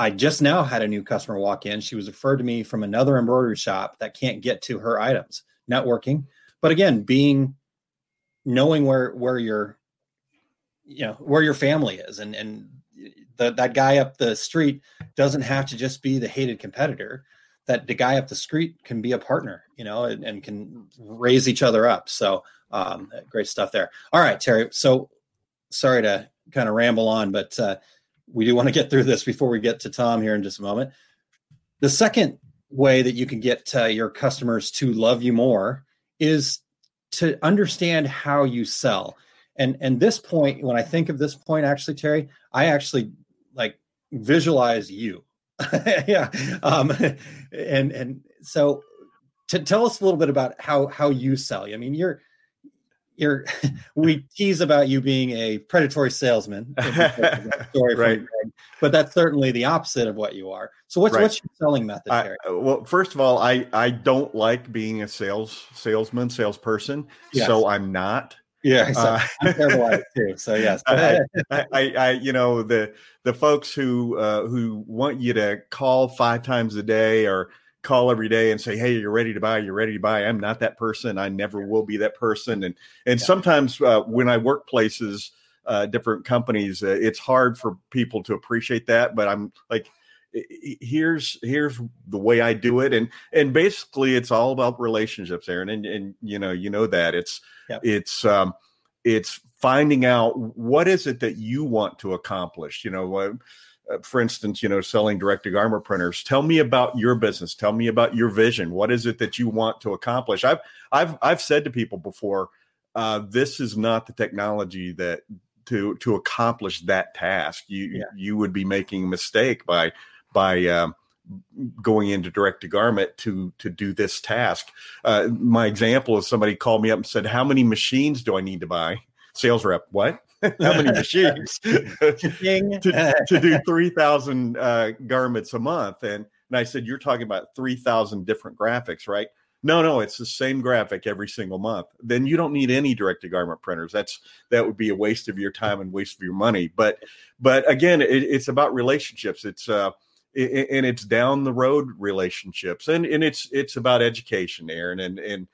"I just now had a new customer walk in. She was referred to me from another embroidery shop that can't get to her items. Networking, but again, being knowing where where your you know where your family is and and the, that guy up the street doesn't have to just be the hated competitor. That the guy up the street can be a partner you know and, and can raise each other up. So um, great stuff there. All right terry. So sorry to kind of ramble on but uh, we do want to get through this before we get to tom here in just a moment. The second way that you can get uh, your customers to love you more is to understand how you sell. And and this point when i think of this point actually terry i actually like visualize you. <laughs> Yeah um <laughs> and and so to tell us a little bit about how how you sell. I mean you're you're <laughs> we tease about you being a predatory salesman <laughs> story right but that's certainly the opposite of what you are so what's right. what's your selling method I, well first of all i i don't like being a sales salesman salesperson yes. so i'm not yeah, uh, I'm terrible at it too. So <laughs> yes, I, I, I, you know, the the folks who uh, who want you to call five times a day or call every day and say, "Hey, you're ready to buy. You're ready to buy." I'm not that person. I never will be that person. And and yeah. sometimes uh, when I work places, uh, different companies, uh, it's hard for people to appreciate that. But I'm like, here's here's the way I do it, and and basically it's all about relationships, Aaron, and and you know you know that it's yep. it's um it's finding out what is it that you want to accomplish. You know, uh, for instance, you know, selling direct to garment printers. Tell me about your business. Tell me about your vision. What is it that you want to accomplish? I've I've I've said to people before, uh, this is not the technology that to to accomplish that task. You yeah. you would be making a mistake by by um, going into direct to garment to to do this task. Uh, my example is somebody called me up and said, "How many machines do I need to buy?" Sales rep, what? <laughs> How many machines <laughs> to, to, do three thousand uh, garments a month? And and I said, "You're talking about three thousand different graphics, right?" No, no, it's the same graphic every single month. Then you don't need any direct to garment printers. That's that would be a waste of your time and waste of your money. But but again, it, it's about relationships. It's uh and it's down the road relationships and and it's it's about education aaron and and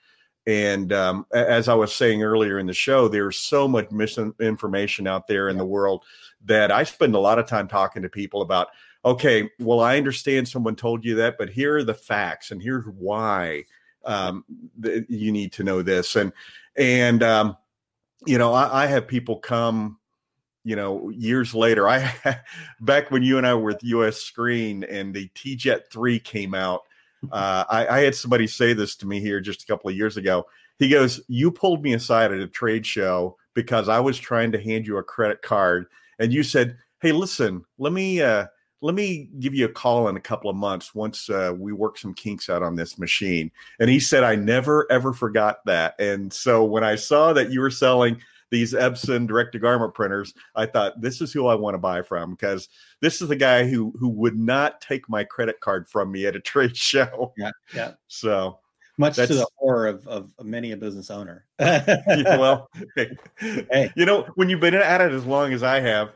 and um, as i was saying earlier in the show there's so much misinformation out there in the world that i spend a lot of time talking to people about okay well i understand someone told you that but here are the facts and here's why um, th- you need to know this and and um, you know I, I have people come you know, years later, I <laughs> back when you and I were with US Screen and the T Jet 3 came out, <laughs> uh, I, I, had somebody say this to me here just a couple of years ago. He goes, You pulled me aside at a trade show because I was trying to hand you a credit card, and you said, Hey, listen, let me uh, let me give you a call in a couple of months once uh, we work some kinks out on this machine. And he said, I never ever forgot that. And so when I saw that you were selling these Epson direct to garment printers, I thought this is who I want to buy from because this is the guy who who would not take my credit card from me at a <laughs> trade show. Yeah, yeah. So much to the horror of, of many a business owner. <laughs> yeah, well, hey. you know, when you've been at it as long as I have,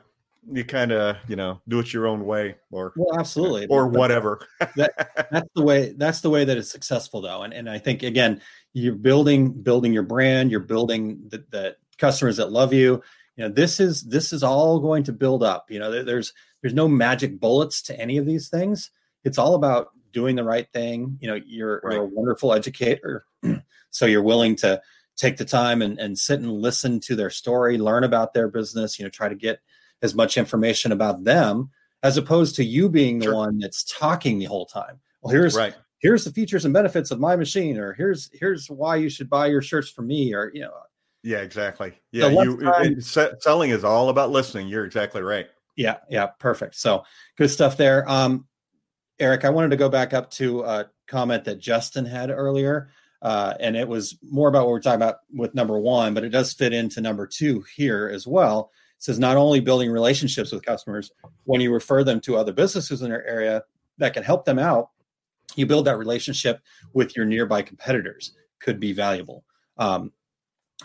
you kind of you know do it your own way or well absolutely or but whatever that, <laughs> that's the way that's the way that it's successful though and, and i think again you're building building your brand you're building the customers that love you. You know this is this is all going to build up. You know there, there's there's no magic bullets to any of these things. It's all about doing the right thing. You know you're, right. you're a wonderful educator <clears throat> so you're willing to take the time and, and sit and listen to their story learn about their business you know try to get as much information about them as opposed to you being the sure. one that's talking the whole time. Well here's right. here's the features and benefits of my machine or here's here's why you should buy your shirts from me or you know yeah, exactly. Yeah, you time, selling is all about listening. You're exactly right. Yeah, yeah, perfect. So good stuff there. Um, Eric, I wanted to go back up to a comment that Justin had earlier, uh, and it was more about what we're talking about with number one, but it does fit into number two here as well. It says not only building relationships with customers when you refer them to other businesses in their area that can help them out, you build that relationship with your nearby competitors could be valuable. Um,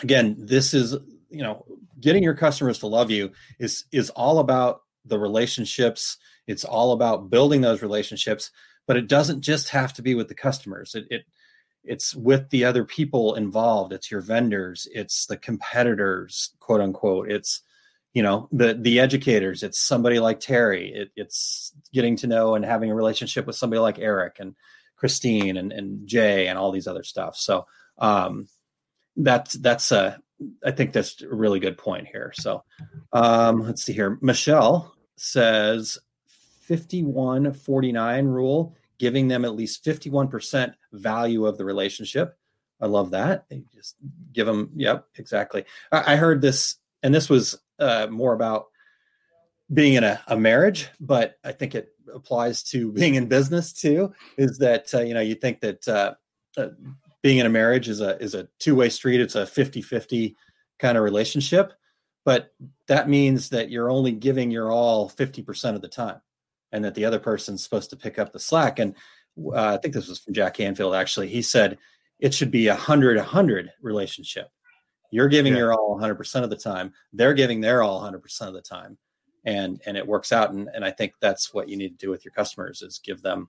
again, this is you know getting your customers to love you is is all about the relationships. It's all about building those relationships, but it doesn't just have to be with the customers. It, it it's with the other people involved. It's your vendors. It's the competitors, quote unquote. It's you know the the educators. It's somebody like Terry. It, it's getting to know and having a relationship with somebody like Eric and Christine and, and Jay and all these other stuff. So um, that's that's a I think that's a really good point here. So um, let's see here. Michelle says 5149 rule, giving them at least 51% value of the relationship. I love that. They just give them, yep, exactly. I, I heard this, and this was uh, more about being in a, a, marriage, but I think it applies to <laughs> being in business too. Is that, uh, you know, you think that uh, uh being in a marriage is a is a two-way street. It's a 50-50 kind of relationship but that means that you're only giving your all 50% of the time and that the other person's supposed to pick up the slack. And uh, i think this was from jack canfield actually. He said it should be a 100 100 relationship. You're giving yeah. your all 100% of the time. They're giving their all 100% of the time. And and it works out. And, and i think that's what you need to do with your customers is give them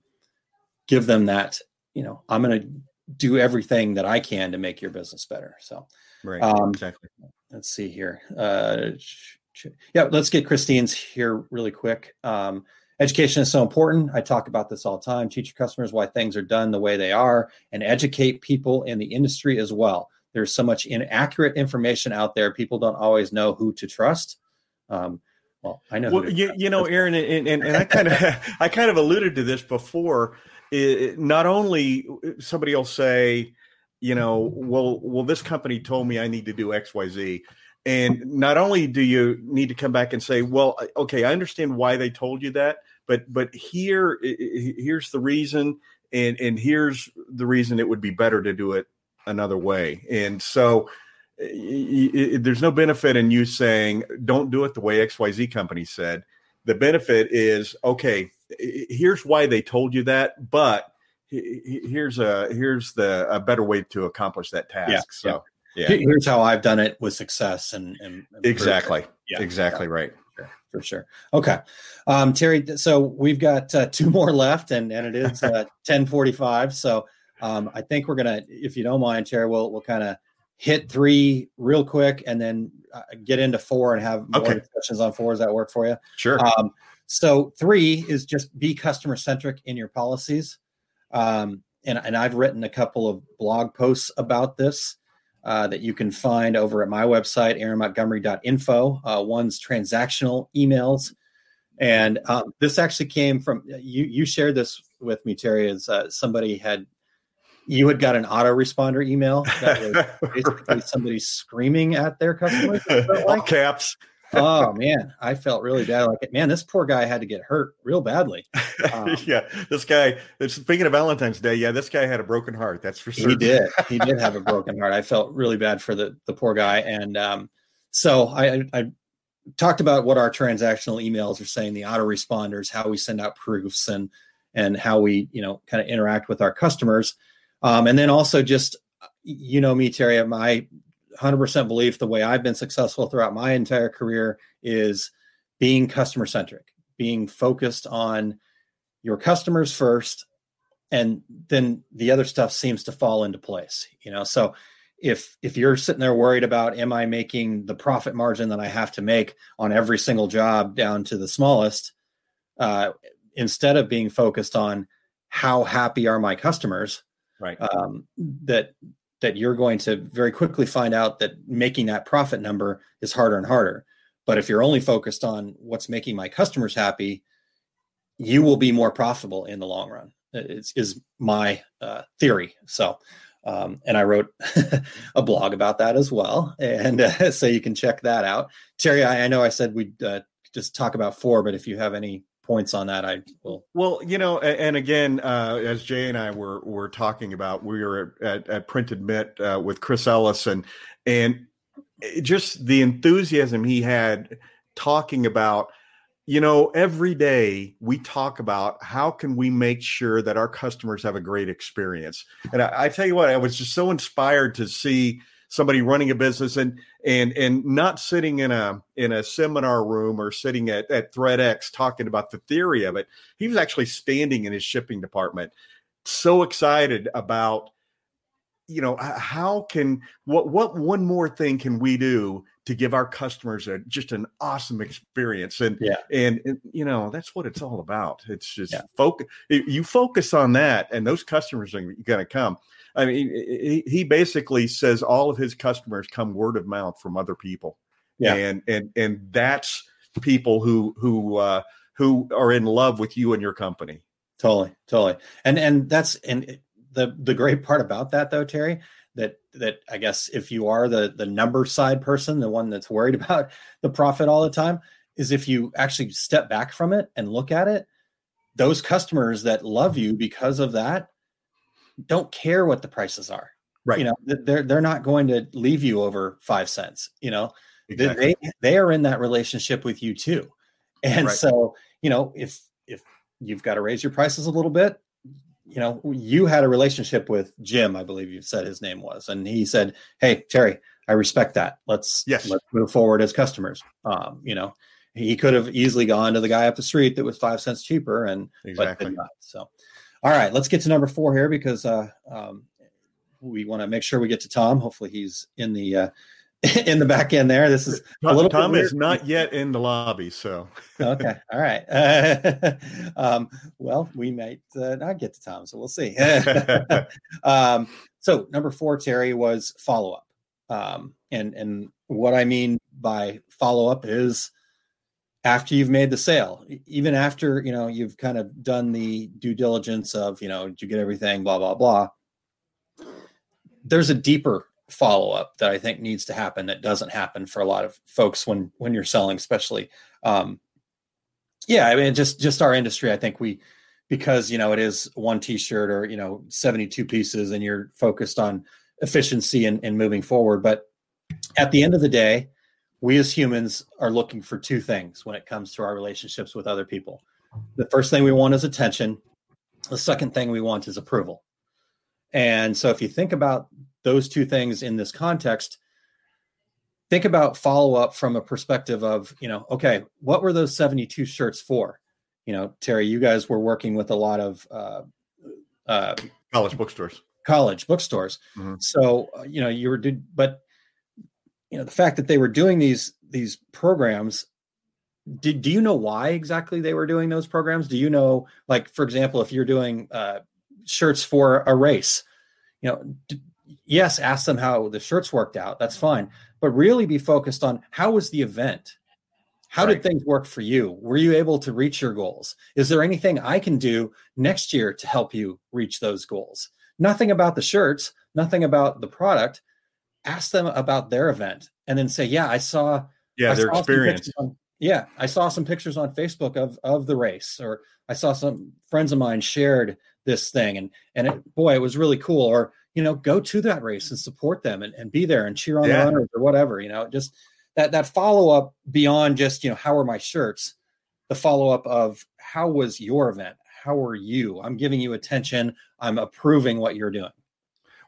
give them that you know i'm going to do everything that I can to make your business better. So, right, um, exactly. Let's see here. Uh, yeah, let's get Christine's here really quick. Um, education is so important. I talk about this all the time. Teach your customers why things are done the way they are and educate people in the industry as well. There's so much inaccurate information out there. People don't always know who to trust. Um, well, I know. Well, you, you know, Aaron, and, and, and I kind of, <laughs> I kind of alluded to this before. It, not only uh, somebody will say, you know, well, well, this company told me I need to do X, Y, Z, and not only do you need to come back and say, well, okay, I understand why they told you that, but but here here's the reason, and and here's the reason it would be better to do it another way, and so there's no benefit in you saying don't do it the way xyz company said. The benefit is okay here's why they told you that but here's a here's the a better way to accomplish that task yeah, so yeah. yeah. here's how i've done it with success and, and, and exactly yeah, exactly yeah. right for sure okay um terry so we've got uh, two <laughs> more left and and it is uh <laughs> 1045 so um i think we're gonna if you don't mind terry we'll we'll kind of hit three real quick and then uh, get into four and have more okay. discussions on four. Does that work for you? Sure. Um, so three is just be customer centric in your policies. Um, and, and I've written a couple of blog posts about this uh, that you can find over at my website, aaronmontgomery.info. Uh, one's transactional emails. And um, this actually came from you. You shared this with me, Terry, as uh, somebody had you had got an autoresponder email that was <laughs> basically somebody screaming at their customers. Like. caps. Oh man, I felt really bad. Like, man, this poor guy had to get hurt real badly. Um, <laughs> yeah, this guy. Speaking of Valentine's Day, yeah, this guy had a broken heart. That's for sure. He did. <laughs> He did have a broken heart. I felt really bad for the the poor guy, and um, so I, I talked about what our transactional emails are saying, the autoresponders, how we send out proofs, and and how we you know kind of interact with our customers. Um, and then also just, you know me, Terry, my 100% belief the way I've been successful throughout my entire career is being customer centric, being focused on your customers first, and then the other stuff seems to fall into place. You know, so if if you're sitting there worried about am I making the profit margin that I have to make on every single job down to the smallest, uh, instead of being focused on how happy are my customers, right um, that that you're going to very quickly find out that making that profit number is harder and harder. But if you're only focused on what's making my customers happy you will be more profitable in the long run it's, is my uh, theory. So um, and i wrote <laughs> a blog about that as well. And uh, so you can check that out. Terry i, I know i said we'd uh, just talk about four but if you have any points on that, I will. Well, you know, and again, uh, as Jay and I were were talking about, we were at, at Print Admit uh, with Chris Ellis, and and just the enthusiasm he had talking about. You know, every day we talk about how can we make sure that our customers have a great experience. And I, I tell you what, I was just so inspired to see somebody running a business and and and not sitting in a in a seminar room or sitting at, at ThreadX talking about the theory of it. He was actually standing in his shipping department, so excited about you know how can what what one more thing can we do to give our customers a just an awesome experience and yeah and, and you know that's what it's all about it's just yeah. focus you focus on that and those customers are going to come I mean, he, he basically says all of his customers come word of mouth from other people. Yeah. And, and, and that's people who, who, uh, who are in love with you and your company. Totally. Totally. And, and that's, and the, the great part about that though, Terry, that, that I guess if you are the, the number side person, the one that's worried <laughs> about the profit all the time is if you actually step back from it and look at it, those customers that love you because of that don't care what the prices are. Right. You know, they're they're not going to leave you over five cents. You know, exactly. they they are in that relationship with you too. And right. so, you know, if if you've got to raise your prices a little bit, you know, you had a relationship with Jim, I believe you said his name was, and he said, "Hey, Terry, I respect that. Let's yes. let's move forward as customers." Um, you know, he could have easily gone to the guy up the street that was five cents cheaper, and exactly. but did not. So, all right, let's get to number four here because uh, um, we want to make sure we get to Tom. Hopefully, he's in the uh, <laughs> in the back end there. This is a little Tom is not yet in the lobby, so okay, <laughs> all right. Uh, <laughs> um, well, we might uh, not get to Tom, so we'll see. um, so number four, Terry, was follow up, um, and and what I mean by follow up is after you've made the sale, even after you know you've kind of done the due diligence of you know did you get everything, blah blah blah. There's a deeper follow up that I think needs to happen that doesn't happen for a lot of folks when when you're selling, especially. Um, yeah, I mean, just just our industry. I think we because you know it is one T-shirt or you know 72 pieces, and you're focused on efficiency and, and moving forward. But at the end of the day, we as humans are looking for two things when it comes to our relationships with other people. The first thing we want is attention. The second thing we want is approval. And so if you think about those two things in this context, think about follow up from a perspective of, you know, okay, what were those 72 shirts for? You know, Terry, you guys were working with a lot of uh, uh, college bookstores. College bookstores. Mm-hmm. So, uh, you know, you were, but, you know, the fact that they were doing these these programs did do you know why exactly they were doing those programs do you know like for example if you're doing uh, shirts for a race you know d- yes, ask them how the shirts worked out. That's fine. But really be focused on how was the event? How right. did things work for you? Were you able to reach your goals? Is there anything I can do next year to help you reach those goals? Nothing about the shirts, nothing about the product. Ask them about their event and then say, Yeah, I saw yeah, I their saw experience. On, yeah, I saw some pictures on Facebook of of the race, or I saw some friends of mine shared this thing, and and it, boy, it was really cool. Or you know, go to that race and support them and, and be there and cheer on yeah. the runners or whatever, you know, just that, that follow up beyond just, you know, how are my shirts, the follow up of how was your event? How are you? I'm giving you attention. I'm approving what you're doing.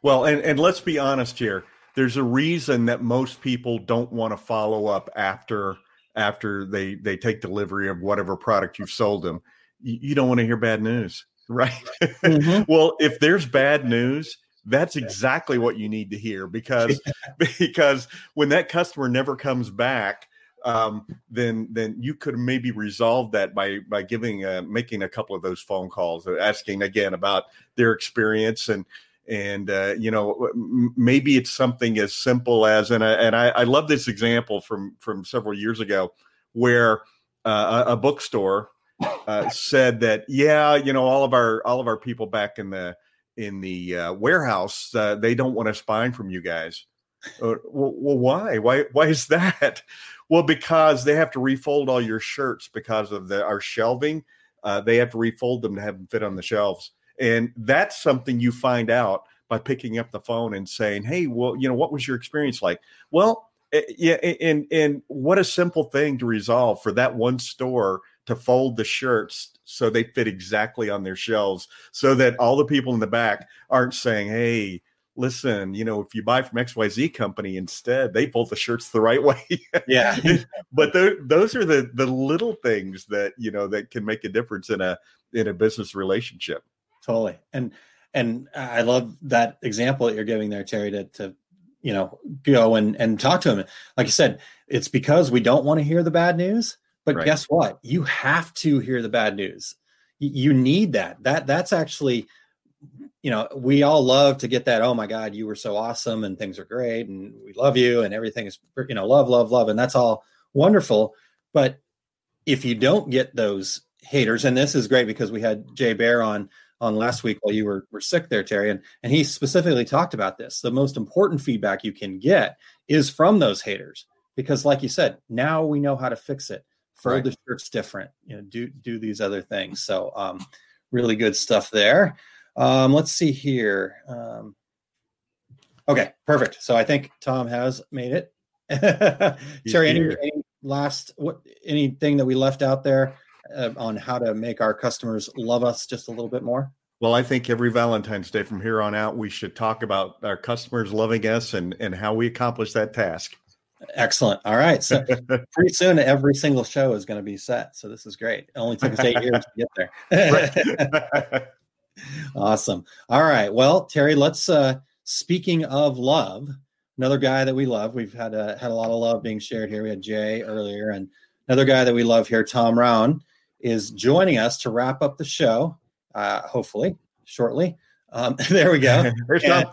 Well, and, and let's be honest here. There's a reason that most people don't want to follow up after after they they take delivery of whatever product you've sold them. You, you don't want to hear bad news, <laughs> right? Mm-hmm. well, if there's bad news, that's exactly what you need to hear because <laughs> because when that customer never comes back um, then then you could maybe resolve that by by giving uh, making a couple of those phone calls asking again about their experience and and uh, you know maybe it's something as simple as and I, and I, I love this example from from several years ago where uh, a, a, bookstore uh, <laughs> said that yeah you know all of our all of our people back in the in the uh, warehouse, uh, they don't want us buying from you guys. Uh, well, well, why? Why? Why is that? <laughs> Well, because they have to refold all your shirts because of the our shelving. Uh, they have to refold them to have them fit on the shelves, and that's something you find out by picking up the phone and saying, "Hey, well, you know, what was your experience like?" Well, eh, yeah, and and what a simple thing to resolve for that one store to fold the shirts so they fit exactly on their shelves so that all the people in the back aren't saying, hey, listen, you know, if you buy from XYZ company instead, they fold the shirts the right <laughs> way. yeah. <laughs> but those are the the little things that, you know, that can make a difference in a in a business relationship. Totally. And and I love that example that you're giving there, Terry, to, to you know, go and, and talk to him. Like you said, it's because we don't want to hear the bad news but right. guess what? You have to hear the bad news. You need that. That that's actually, you know, we all love to get that. Oh my God, you were so awesome, and things are great, and we love you, and everything is, you know, love, love, love, and that's all wonderful. But if you don't get those haters, and this is great because we had Jay Baer on on last week while you were, were sick there, Terry, and, and he specifically talked about this. The most important feedback you can get is from those haters. Because, like you said, now we know how to fix it. Fold right. the shirts different you know do do these other things. So um really good stuff there. Um let's see here. Um okay perfect. So i think tom has made it. <laughs> Terry any, any, last what anything that we left out there uh, on how to make our customers love us just a little bit more well, I think every Valentine's Day from here on out, we should talk about our customers loving us and, and how we accomplish that task. Excellent. All right. So <laughs> pretty soon every single show is going to be set. So this is great. It only took us eight years to get there. <laughs> <laughs> awesome. All right. Well, Terry, let's uh speaking of love, another guy that we love. We've had a, had a lot of love being shared here. We had Jay earlier, and another guy that we love here, Tom Rauen, is joining us to wrap up the show. Uh, hopefully, shortly. Um, <laughs> there we go. <laughs> Tom.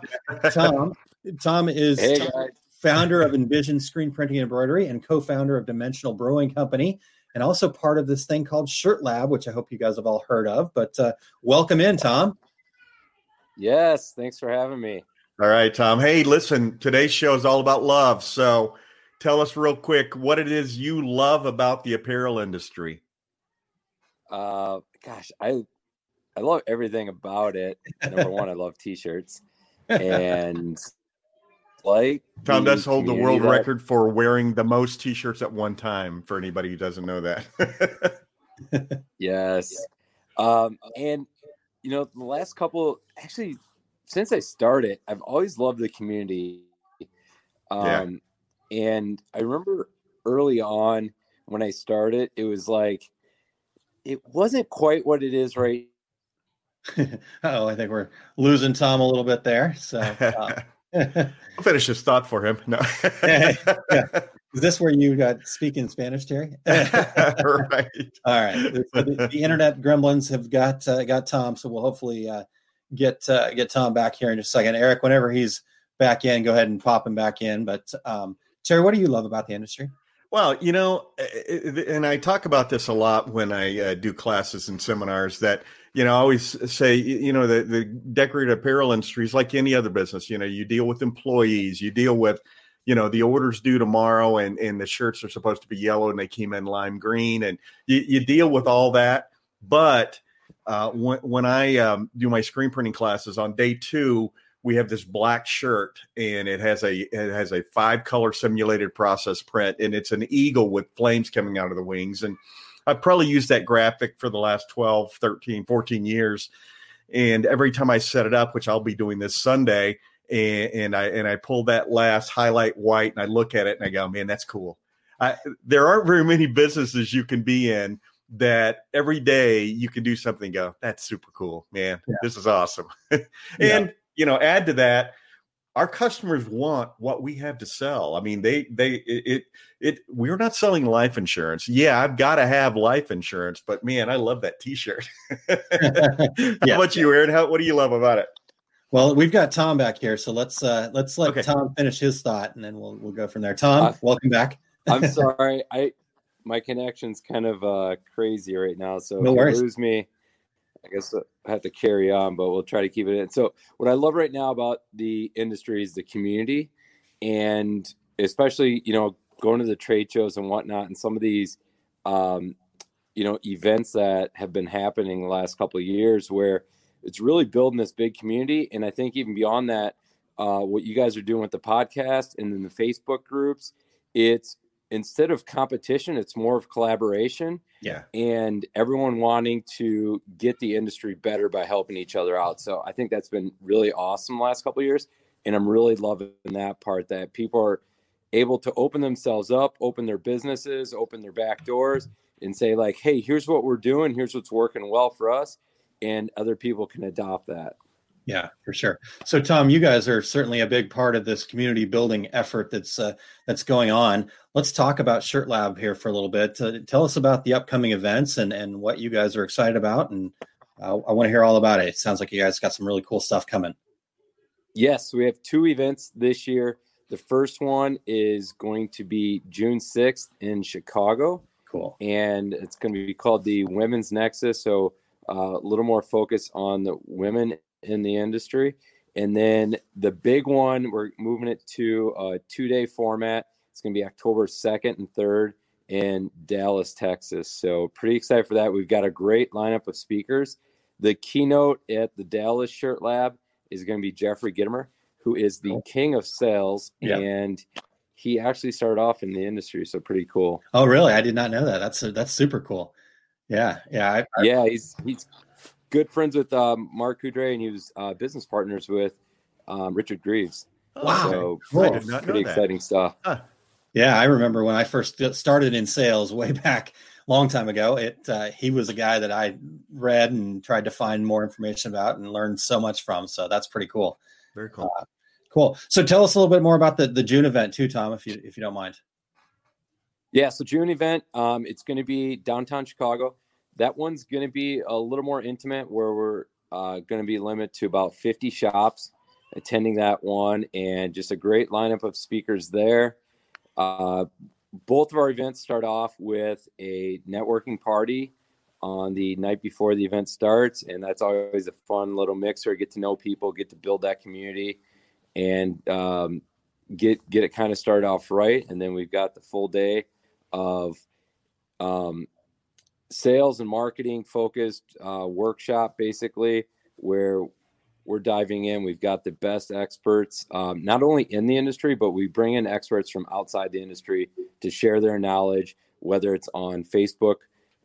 Tom. Tom is Hey, Tom- founder of Envision Screen Printing and Embroidery and co-founder of Dimensional Brewing Company, and also part of this thing called Shirt Lab, which I hope you guys have all heard of. But uh, welcome in, Tom. Yes, thanks for having me. All right, Tom. Hey, listen, today's show is all about love. So tell us real quick what it is you love about the apparel industry. Uh, gosh, I I love everything about it. Number one, I love t-shirts, and like Tom does hold the world that- record for wearing the most t-shirts at one time for anybody who doesn't know that. <laughs> Yes, um, and you know the last couple, actually, since I started, I've always loved the community. Yeah. Um, and I remember early on when I started, it was like it wasn't quite what it is right <laughs> oh, I think we're losing Tom a little bit there. So, uh, I'll <laughs> finish this thought for him. No. <laughs> Yeah. is this where you got speaking Spanish, Terry? right. All right. So the, the internet gremlins have got uh, got Tom, so we'll hopefully uh, get uh, get Tom back here in just a second. Eric, whenever he's back in, go ahead and pop him back in. But um, Terry, what do you love about the industry? Well, you know, eh, eh, and I talk about this a lot when I uh, do classes and seminars that, you know, I always say, you know, the, the decorated apparel industry is like any other business. You know, you deal with employees, you deal with, you know, the orders due tomorrow and, and the shirts are supposed to be yellow and they came in lime green and you, you deal with all that. But uh, when, when I um, do my screen printing classes on day two, we have this black shirt and it has a it has a five color simulated process print and it's an eagle with flames coming out of the wings. And i've probably used that graphic for the last 12 13 14 years. And every time i set it up which i'll be doing this sunday and, and i and i pull that last highlight white and i look at it and i go man that's cool. I, there aren't very many businesses you can be in that every day you can do something and go that's super cool man. Yeah. this is awesome. <laughs> And Yeah. You know add to that our customers want what we have to sell i mean they they it it, it we're not selling life insurance yeah i've got to have life insurance but man i love that t-shirt <laughs> how Yeah. about you aaron how, what do you love about it Well, we've got Tom back here, so let's uh, let's let Okay. Tom finish his thought, and then we'll we'll go from there. Tom, Uh, welcome back. I'm <laughs> sorry. I my connection's kind of uh crazy right now. So No if worries. you lose me, I guess I have to carry on, but we'll try to keep it in. So what I love right now about the industry is the community and especially, you know, going to the trade shows and whatnot and some of these um, you know, events that have been happening the last couple of years where it's really building this big community. And I think even beyond that, uh, what you guys are doing with the podcast and then the Facebook groups, it's instead of competition, it's more of collaboration yeah and everyone wanting to get the industry better by helping each other out. So I think that's been really awesome the last couple of years. And I'm really loving that part that people are able to open themselves up, open their businesses, open their back doors, and say, like, hey, here's what we're doing, here's what's working well for us. And other people can adopt that. Yeah, for sure. So, Tom, you guys are certainly a big part of this community building effort that's uh, that's going on. Let's talk about Shirt Lab here for a little bit. Uh, tell us about the upcoming events and and what you guys are excited about, and uh, I want to hear all about it. It sounds like you guys got some really cool stuff coming. Yes, we have two events this year. The first one is going to be June 6th in Chicago. Cool. and it's going to be called the Women's Nexus. So uh, a little more focus on the women in the industry. And then the big one, we're moving it to a two day format. It's going to be October 2nd and 3rd in Dallas, Texas. So pretty excited for that. We've got a great lineup of speakers. The keynote at the Dallas Shirt Lab is going to be Jeffrey Gitomer, who is the oh. king of sales. Yeah. And he actually started off in the industry. So pretty cool. Oh, really? I did not know that. That's that's super cool. Yeah, yeah. I, I- yeah, he's he's good friends with um, Mark Coudray, and he was uh, business partners with um, Richard Greaves. Wow, so cool. I did not know pretty that. exciting stuff. Yeah, I remember when I first started in sales way <laughs> back long time ago. It uh, he was a guy that I read and tried to find more information about and learned so much from. So that's pretty cool. very cool Cool. Cool. So tell us a little bit more about the, the June event too, Tom, if you if you don't mind. Yeah, so June event, um, it's going to be downtown Chicago. That one's going to be a little more intimate, where we're uh, going to be limited to about 50 shops attending that one, and just a great lineup of speakers there. Uh, both of our events start off with a networking party on the night before the event starts, and that's always a fun little mixer. Get to know people, get to build that community, and um, get get it kind of started off right. And then we've got the full day of um, sales and marketing focused uh, workshop, basically where we're diving in. We've got the best experts, um, not only in the industry, but we bring in experts from outside the industry to share their knowledge, whether it's on Facebook,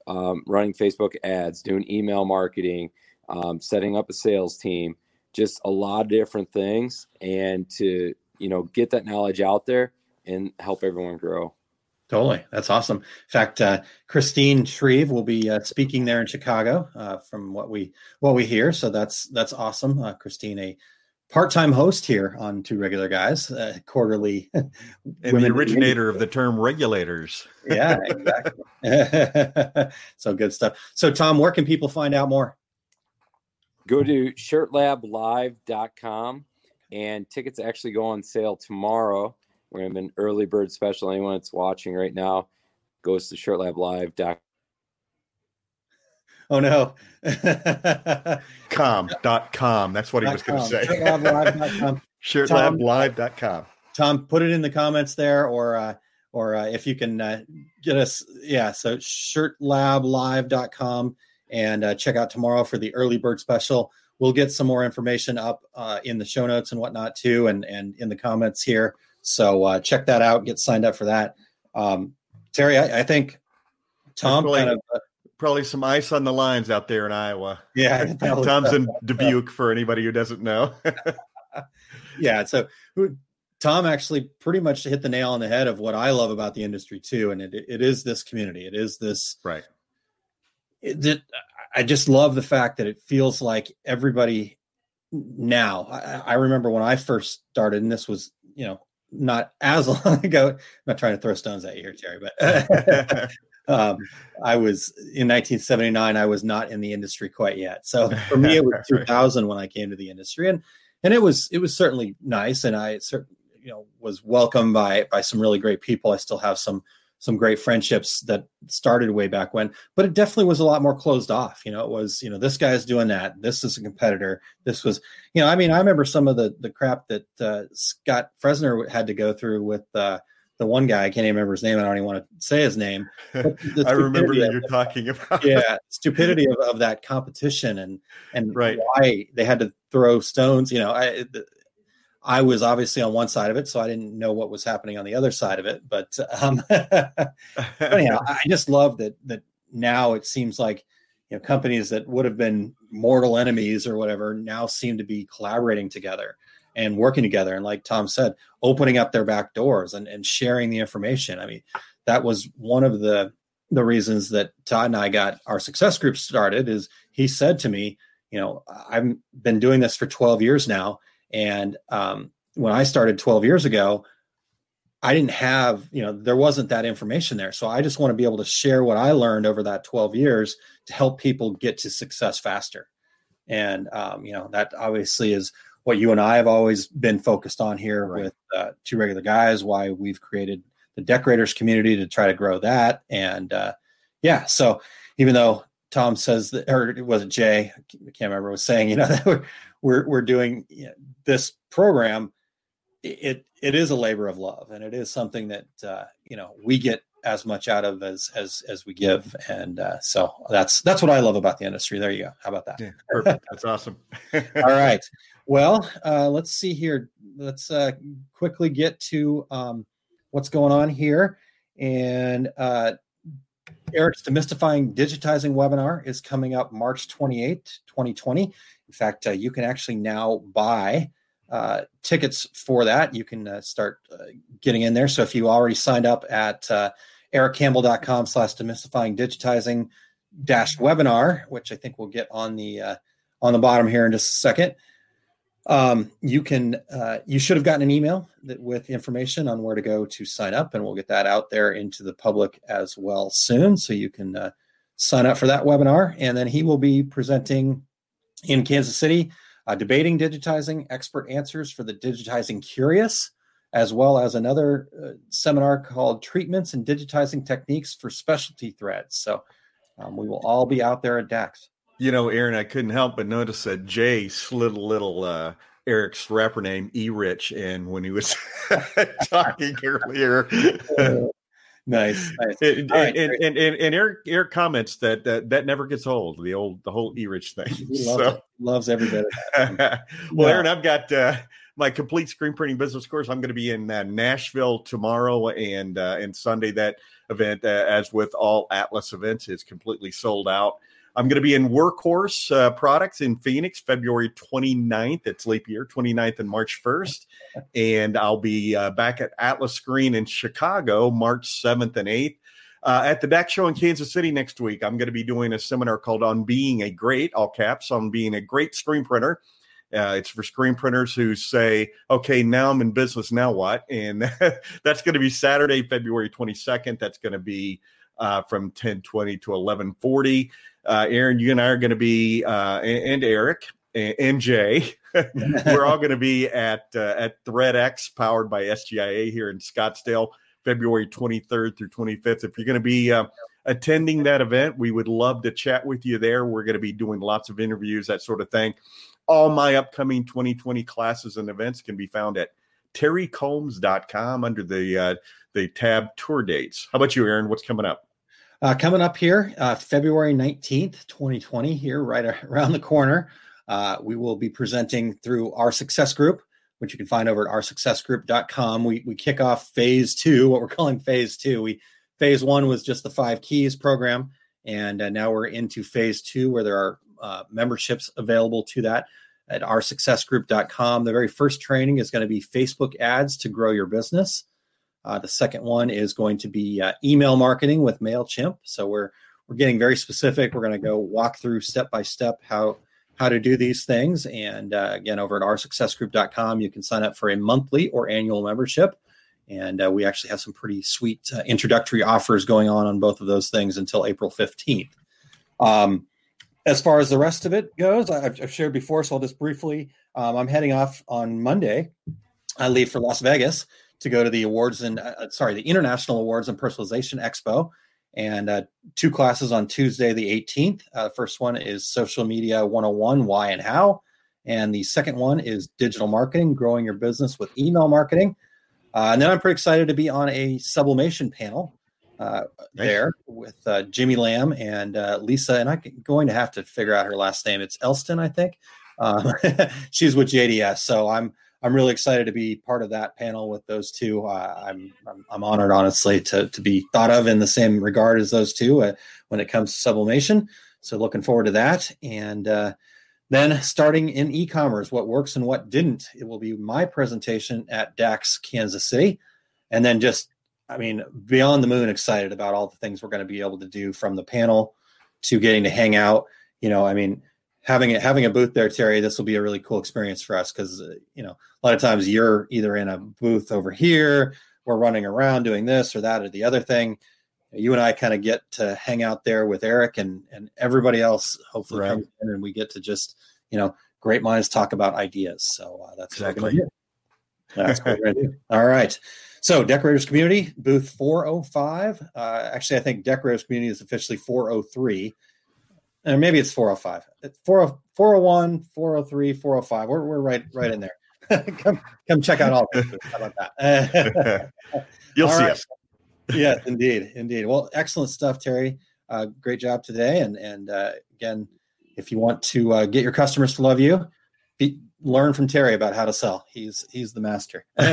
um, running Facebook ads, doing email marketing, um, setting up a sales team, just a lot of different things, and to you know get that knowledge out there and help everyone grow. Totally, that's awesome. In fact, uh, Christine Shreve will be uh, speaking there in Chicago, uh, from what we what we hear. So that's that's awesome. Uh, Christine, a part-time host here on Two Regular Guys, uh, quarterly, <laughs> and the originator of the term regulators. yeah, exactly. <laughs> so good stuff. So, Tom, where can people find out more? Go to shirtlablive.com, and tickets actually go on sale tomorrow. We're having an early bird special. Anyone that's watching right now goes to shirtlablive.com. Oh no. com dot com. That's what he was going to say. Shirtlablive.com. <laughs> Shirtlablive.com. Tom, put it in the comments there, or uh, or uh, if you can uh, get us, yeah. So shirtlablive.com and uh, check out tomorrow for the early bird special. We'll get some more information up uh, in the show notes and whatnot too, and and in the comments here. So uh, check that out. Get signed up for that. Um, Terry, I, I think Tom probably, kind of, uh, probably some ice on the lines out there in Iowa. Yeah, <laughs> Tom's in Dubuque for anybody who doesn't know. <laughs> yeah, so Tom actually pretty much hit the nail on the head of what I love about the industry too, and it, it is this community. It is this right. It, it, I just love the fact that it feels like everybody now. I, I remember when I first started, and this was you know not as <laughs> long ago. I'm not trying to throw stones at you here, Terry, but <laughs> um, I was in 1979. I was not in the industry quite yet. So for me, it was <laughs> 2000 when I came to the industry, and and it was it was certainly nice, and I certainly you know was welcomed by by some really great people. I still have some some great friendships that started way back when, but it definitely was a lot more closed off. You know, it was, you know, this guy's doing that. This is a competitor. This was, you know, I mean, I remember some of the the crap that uh, Scott Fresener had to go through with uh, the one guy. I can't even remember his name. I don't even want to say his name. <laughs> I remember that you're talking about. yeah, <laughs> stupidity of, of that competition and and right. why they had to throw stones. You know, I I was obviously on one side of it, so I didn't know what was happening on the other side of it. But um, <laughs> anyhow, I just love that that now it seems like you know companies that would have been mortal enemies or whatever now seem to be collaborating together and working together. And like Tom said, opening up their back doors and, and sharing the information. I mean, that was one of the the reasons that Todd and I got our success group started. Is he said to me, you know, I've been doing this for 12 years now and um, when I started 12 years ago, I didn't have, you know, there wasn't that information there. So I just want to be able to share what I learned over that 12 years to help people get to success faster. And, um, you know, that obviously is what you and I have always been focused on here right. with uh, two regular guys, why we've created the decorators community to try to grow that. And uh, yeah, so even though Tom says that, or it was it Jay? I can't remember. Was saying, you know, <laughs> that we're we're, doing you know, this program. It it is a labor of love, and it is something that uh, you know we get as much out of as as as we give, and uh, so that's that's what I love about the industry. There you go. How about that? Yeah, perfect. That's awesome. <laughs> All right. <laughs> Well, uh, let's see here. Let's uh, quickly get to um, what's going on here, and uh, Eric's Demystifying Digitizing webinar is coming up March 28, 2020. In fact, uh, you can actually now buy uh, tickets for that. You can uh, start uh, getting in there. So if you already signed up at uh, ericcampbell.com slash demystifying digitizing dash webinar, which I think we'll get on the uh, on the bottom here in just a second. Um, you can you should have gotten an email that, with information on where to go to sign up, and we'll get that out there into the public as well soon. So you can sign up for that webinar, and then he will be presenting in Kansas City, uh, debating digitizing, expert answers for the digitizing curious, as well as another uh, seminar called treatments and digitizing techniques for specialty threads. So um, we will all be out there at DAX. You know, Aaron, I couldn't help but notice that Jay slid a little uh, Eric's rapper name E Rich in when he was <laughs> talking earlier. <laughs> nice, <laughs> nice. And, right, and, and, and, and, Eric Eric comments that, that that never gets old. The old the whole E Rich thing. He <laughs> loves, so. loves every bit of that. <laughs> well, Aaron, I've got uh, my complete screen printing business course. I'm going to be in uh, Nashville tomorrow and uh, and Sunday. That event, uh, as with all Atlas events, is completely sold out. I'm going to be in Workhorse uh, Products in Phoenix, February 29th. It's leap year, 29th and March 1st. <laughs> And I'll be uh, back at Atlas Screen in Chicago, March 7th and 8th. Uh, at the DAX show in Kansas City next week, I'm going to be doing a seminar called On Being a Great, all caps, on being a great screen printer. Uh, it's for screen printers who say, okay, now I'm in business, now what? And <laughs> that's going to be Saturday, February 22nd. That's going to be uh, from 1020 to 1140 uh, Aaron, you and I are going to be, uh, and, and, Eric and, and Jay, <laughs> we're all going to be at uh, at ThreadX, powered by SGIA here in Scottsdale, February 23rd through 25th. If you're going to be uh, attending that event, we would love to chat with you there. We're going to be doing lots of interviews, that sort of thing. All my upcoming 2020 classes and events can be found at terrycombs.com under the uh, the tab tour dates. How about you, Aaron? What's coming up? Uh, coming up here, uh, February 19th, 2020, here right around the corner, uh, we will be presenting through our success group, which you can find over at oursuccessgroup.com. We, we kick off phase two, what we're calling phase two. We Phase one was just the five keys program, and uh, now we're into phase two where there are uh, memberships available to that at oursuccessgroup.com. The very first training is going to be Facebook ads to grow your business. Uh, the second one is going to be uh, email marketing with Mailchimp. So we're we're getting very specific. We're going to go walk through step by step how how to do these things. And uh, again, over at oursuccessgroup.com, you can sign up for a monthly or annual membership. And uh, we actually have some pretty sweet uh, introductory offers going on on both of those things until April 15th. Um, as far as the rest of it goes, I've, I've shared before, so I'll just briefly. Um, I'm heading off on Monday. I leave for Las Vegas to go to the awards and uh, uh, sorry, the International Awards and Personalization Expo, and uh, two classes on Tuesday, the 18th. Uh, first one is Social Media 101 Why and How. And the second one is Digital Marketing Growing Your Business with Email Marketing. Uh, and then I'm pretty excited to be on a sublimation panel uh, there with uh, Jimmy Lamb and uh, Lisa. And I'm going to have to figure out her last name. It's Elston, I think. Um, <laughs> she's with JDS. So I'm I'm really excited to be part of that panel with those two. Uh, I'm, I'm, I'm honored, honestly, to to be thought of in the same regard as those two uh, when it comes to sublimation. So looking forward to that. And uh, then starting in e-commerce, what works and what didn't. It will be my presentation at DAX Kansas City, and then just I mean beyond the moon excited about all the things we're going to be able to do from the panel to getting to hang out. You know, I mean having it having a booth there, Terry, this will be a really cool experience for us because uh, you know a lot of times you're either in a booth over here, we're running around doing this or that or the other thing. You and I kind of get to hang out there with Eric and and everybody else. Hopefully, right. comes in and we get to just you know great minds talk about ideas. So uh, that's exactly. That's what we're gonna do. <laughs> All right. So, Decorators Community, booth 405. Uh, actually, I think Decorators Community is officially 403 and maybe it's 405 401 403 405 we're, we're right right in there. <laughs> Come come check out all how about that? <laughs> You'll all see right. us. <laughs> Yes indeed indeed. Well excellent stuff terry. Uh, great job today. And and uh, again if you want to uh, get your customers to love you be, learn from terry about how to sell. He's he's the master. All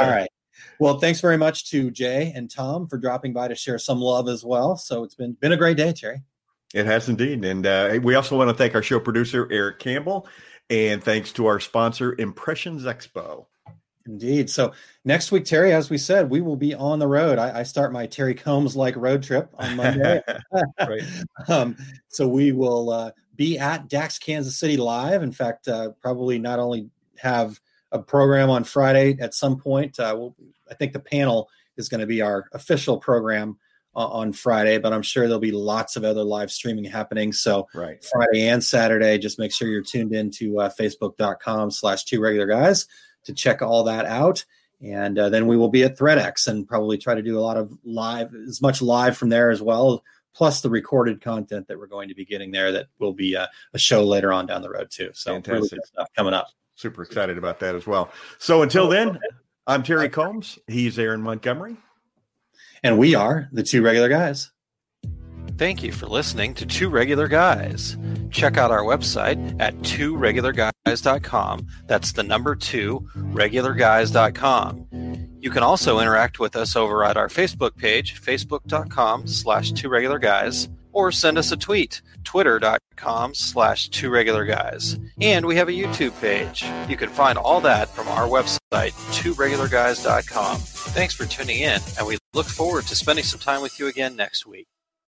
right well, thanks very much to Jay and Tom for dropping by to share some love as well. So it's been been a great day, Terry. It has indeed, and uh, we also want to thank our show producer Eric Campbell, and thanks to our sponsor Impressions Expo. Indeed. So next week, Terry, as we said, we will be on the road. I, I start my Terry Combs like road trip on Monday. <laughs> <laughs> um, so we will uh, be at Dax Kansas City Live. In fact, uh, probably not only have a program on Friday at some point. Uh, we'll, I think the panel is going to be our official program uh, on Friday, but I'm sure there'll be lots of other live streaming happening. So Right. Friday and Saturday, just make sure you're tuned in to uh, facebook.com slash two regular guys to check all that out. And uh, then we will be at ThreadX and probably try to do a lot of live, as much live from there as well, plus the recorded content that we're going to be getting there that will be uh, a show later on down the road too. So really Fantastic. good stuff coming up. Super excited about that as well. So until then, I'm Terry Combs. He's Aaron Montgomery. And we are the two regular guys. Thank you for listening to Two Regular Guys. Check out our website at tworegularguys.com. That's the number two, regularguys.com. You can also interact with us over at our Facebook page, facebook.com slash two regular guys, or send us a tweet, twitter.com slash two regular guys. And we have a YouTube page. You can find all that from our website, tworegularguys.com. Thanks for tuning in, and we look forward to spending some time with you again next week.